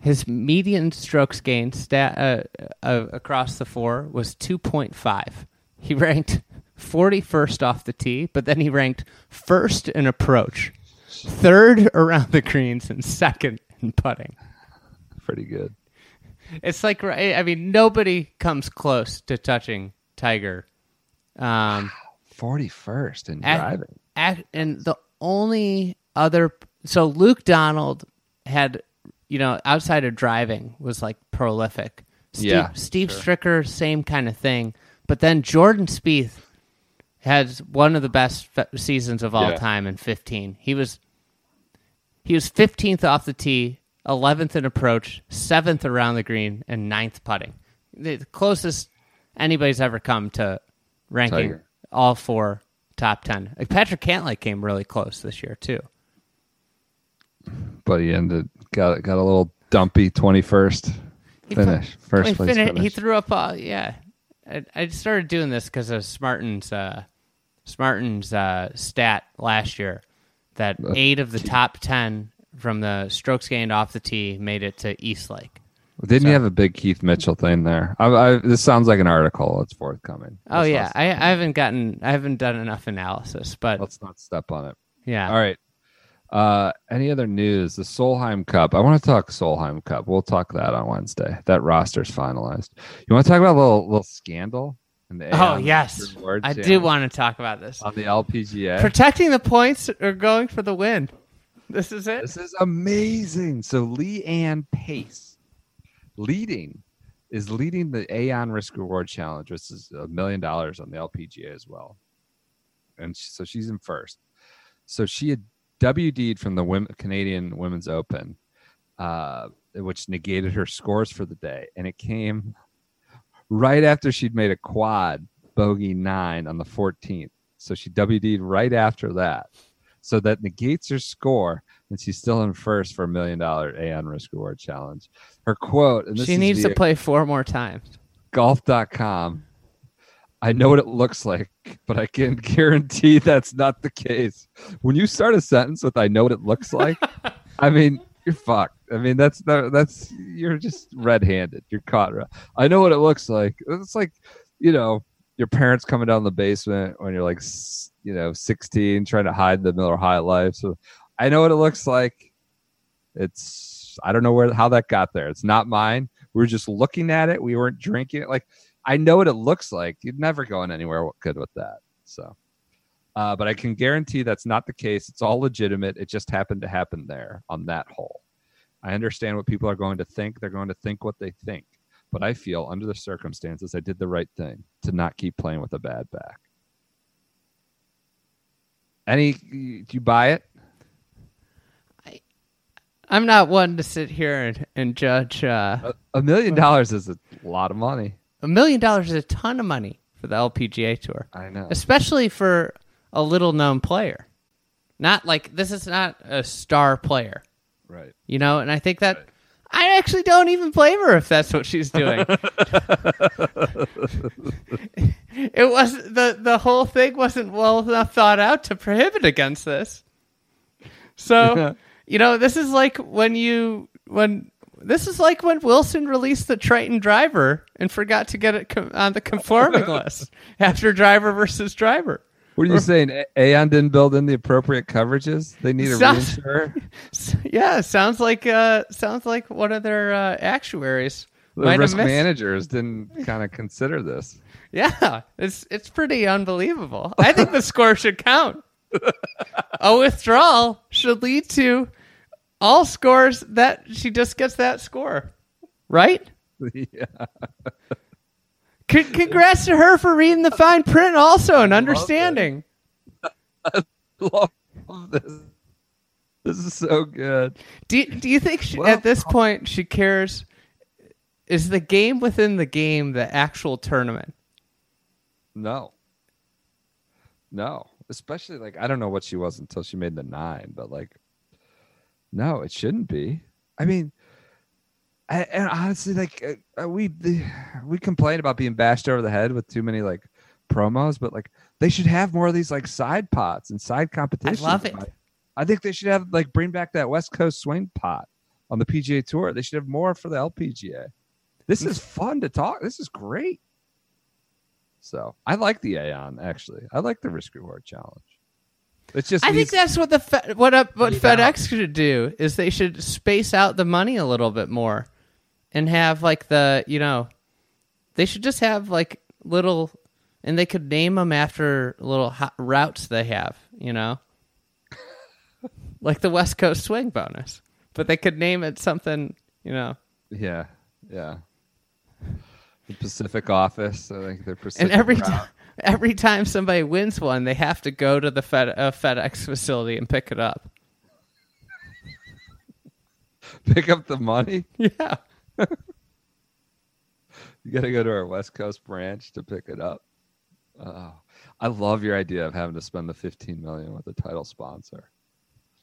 his median strokes gained stat uh, uh, across the four was 2.5. He ranked 41st off the tee, but then he ranked first in approach, third around the greens, and second in putting. Pretty good. It's like I mean nobody comes close to touching Tiger. Um, Forty first in Ac- driving. ac- and the only other so Luke Donald had you know outside of driving was like prolific. Steve, Yeah, Steve Stricker, same kind of thing. But then Jordan Spieth had one of the best fe- seasons of all Yeah. time in 15. He was he was 15th off the tee, 11th in approach, 7th around the green, and 9th putting. The closest anybody's ever come to ranking Tiger. all four top 10. Like Patrick Cantlay came really close this year too. But he ended got got a little dumpy twenty first finish. put- First he place fini- finish. He threw up. Uh, yeah, I, I started doing this because of Smartin's uh, Smartin's uh, stat last year that eight of the top ten from the strokes gained off the tee made it to East Lake. Didn't you have a big Keith Mitchell thing there? I, I, this sounds like an article. It's forthcoming. Oh Let's yeah, I, I haven't gotten I haven't done enough analysis, but let's not step on it. yeah, All right. Uh, any other news? The Solheim Cup. I want to talk Solheim Cup. We'll talk that on Wednesday. That roster's finalized. You want to talk about a little little scandal? In the Oh yes, Rewards I do want to talk about this. on the LPGA. Protecting the points or going for the win. This is it. This is amazing. So Lee-Anne Pace leading is leading the Aon Risk Reward Challenge, which is a million dollars on the LPGA as well. And so she's in first. So she had WD'd from the Wom- Canadian Women's Open, uh, which negated her scores for the day. And it came right after she'd made a quad bogey nine on the 14th. So she WD'd right after that. So that negates her score, and she's still in first for a million dollar Aon Risk Reward Challenge. Her quote, and this She needs to play four more times. golf.com. I know what it looks like, but I can guarantee that's not the case. When you start a sentence with "I know what it looks like," I mean you're fucked. I mean that's not, that's you're just red-handed. You're caught. I know what it looks like. It's like you know your parents coming down the basement when you're like you know 16, trying to hide the Miller High Life. So I know what it looks like. It's I don't know where how that got there. It's not mine. We were just looking at it. We weren't drinking it. Like I know what it looks like. You're never going anywhere good with that. So, uh, but I can guarantee that's not the case. It's all legitimate. It just happened to happen there on that hole. I understand what people are going to think. They're going to think what they think. But I feel under the circumstances, I did the right thing to not keep playing with a bad back. Any, do you buy it? I'm not one to sit here and, and judge. Uh, A, a million dollars is a lot of money. A million dollars is a ton of money for the LPGA Tour, I know. especially for a little known player. Not like this is not a star player, Right. you know. And I think that I actually don't even blame her if that's what she's doing. it was the the whole thing wasn't well enough thought out to prohibit against this. So you know, this is like when you when this is like when Wilson released the Triton driver and forgot to get it com- on the conforming list after driver versus driver. What are you saying? A- Aon didn't build in the appropriate coverages. They need a Sounds- reinsurer. Yeah, sounds like uh sounds like one of their uh, actuaries The risk managers didn't kind of consider this. Yeah, it's it's pretty unbelievable. I think the score should count. A withdrawal should lead to all scores that she just gets that score, right? yeah. C- congrats to her for reading the fine print also and understanding. I Love this. This is so good. Do do you think she, Well- at this point she cares? Is the game within the game the actual tournament? No. No. Especially like I don't know what she was until she made the nine, but like no, it shouldn't be. I mean, I, and honestly, like uh, uh, we the, we complain about being bashed over the head with too many like promos, but like they should have more of these like side pots and side competitions. I love it. I, think they should have like bring back that West Coast swing pot on the PGA Tour. They should have more for the LPGA. This is fun to talk. This is great. So I like the Aon actually. I like the risk reward challenge. It's just I think that's what the Fe- what up what Money FedEx should do is they should space out the money a little bit more, and have like the you know, they should just have like little, and they could name them after little hot routes they have, you know, like the West Coast Swing bonus, but they could name it something, you know, Yeah, yeah. The Pacific office. I think they're Pacific. and every time every time somebody wins one, they have to go to the Fed, uh, FedEx facility and pick it up. Pick up the money. Yeah. You got to go to our West Coast branch to pick it up. Oh, I love your idea of having to spend the 15 million with a title sponsor.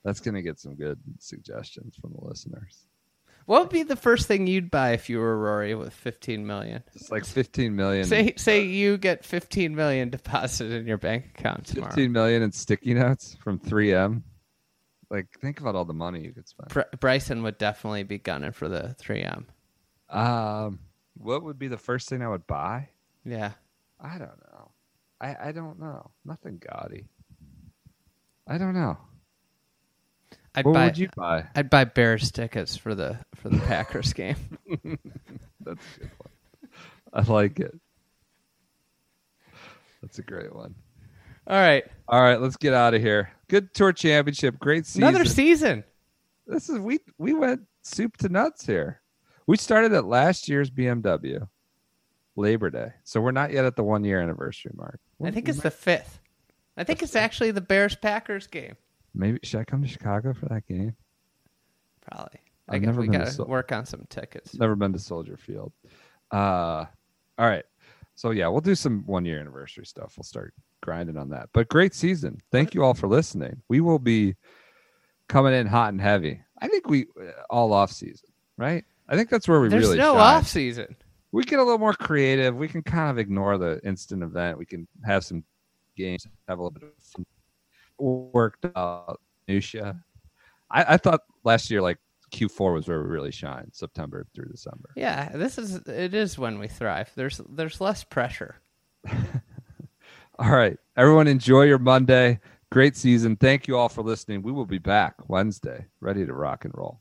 That's going to get some good suggestions from the listeners. What would be the first thing you'd buy if you were Rory with 15 million? It's like 15 million. Say say uh, you get 15 million deposited in your bank account tomorrow. 15 million in sticky notes from 3M. Like, think about all the money you could spend. Br- Bryson would definitely be gunning for the 3M. Um, what would be the first thing I would buy? Yeah. I don't know. I, I don't know. Nothing gaudy. I don't know. I'd what buy would you buy? I'd buy Bears tickets for the for the Packers game. That's a good one. I like it. That's a great one. All right. All right, let's get out of here. Good tour championship. Great season. Another season. this is we we went soup to nuts here. We started at last year's BMW Labor Day, so we're not yet at the one year anniversary mark. I think it's the 5th. I think it's actually the Bears Packers game. Maybe should I come to Chicago for that game? Probably. I I've guess never we been to got to Sol- work on some tickets. Never been to Soldier Field. Uh, all right. So yeah, we'll do some one year anniversary stuff. We'll start grinding on that. But great season. Thank you all for listening. We will be coming in hot and heavy. I think we all off season, right? I think that's where we There's really no shine. off season. we get a little more creative. We can kind of ignore the instant event. We can have some games, have a little bit of worked out minutia. I, I thought last year like Q4 was where we really shine, September through December. Yeah, this is it is when we thrive. There's there's less pressure. All right, everyone, enjoy your Monday. Great season. Thank you all for listening. We will be back Wednesday, ready to rock and roll.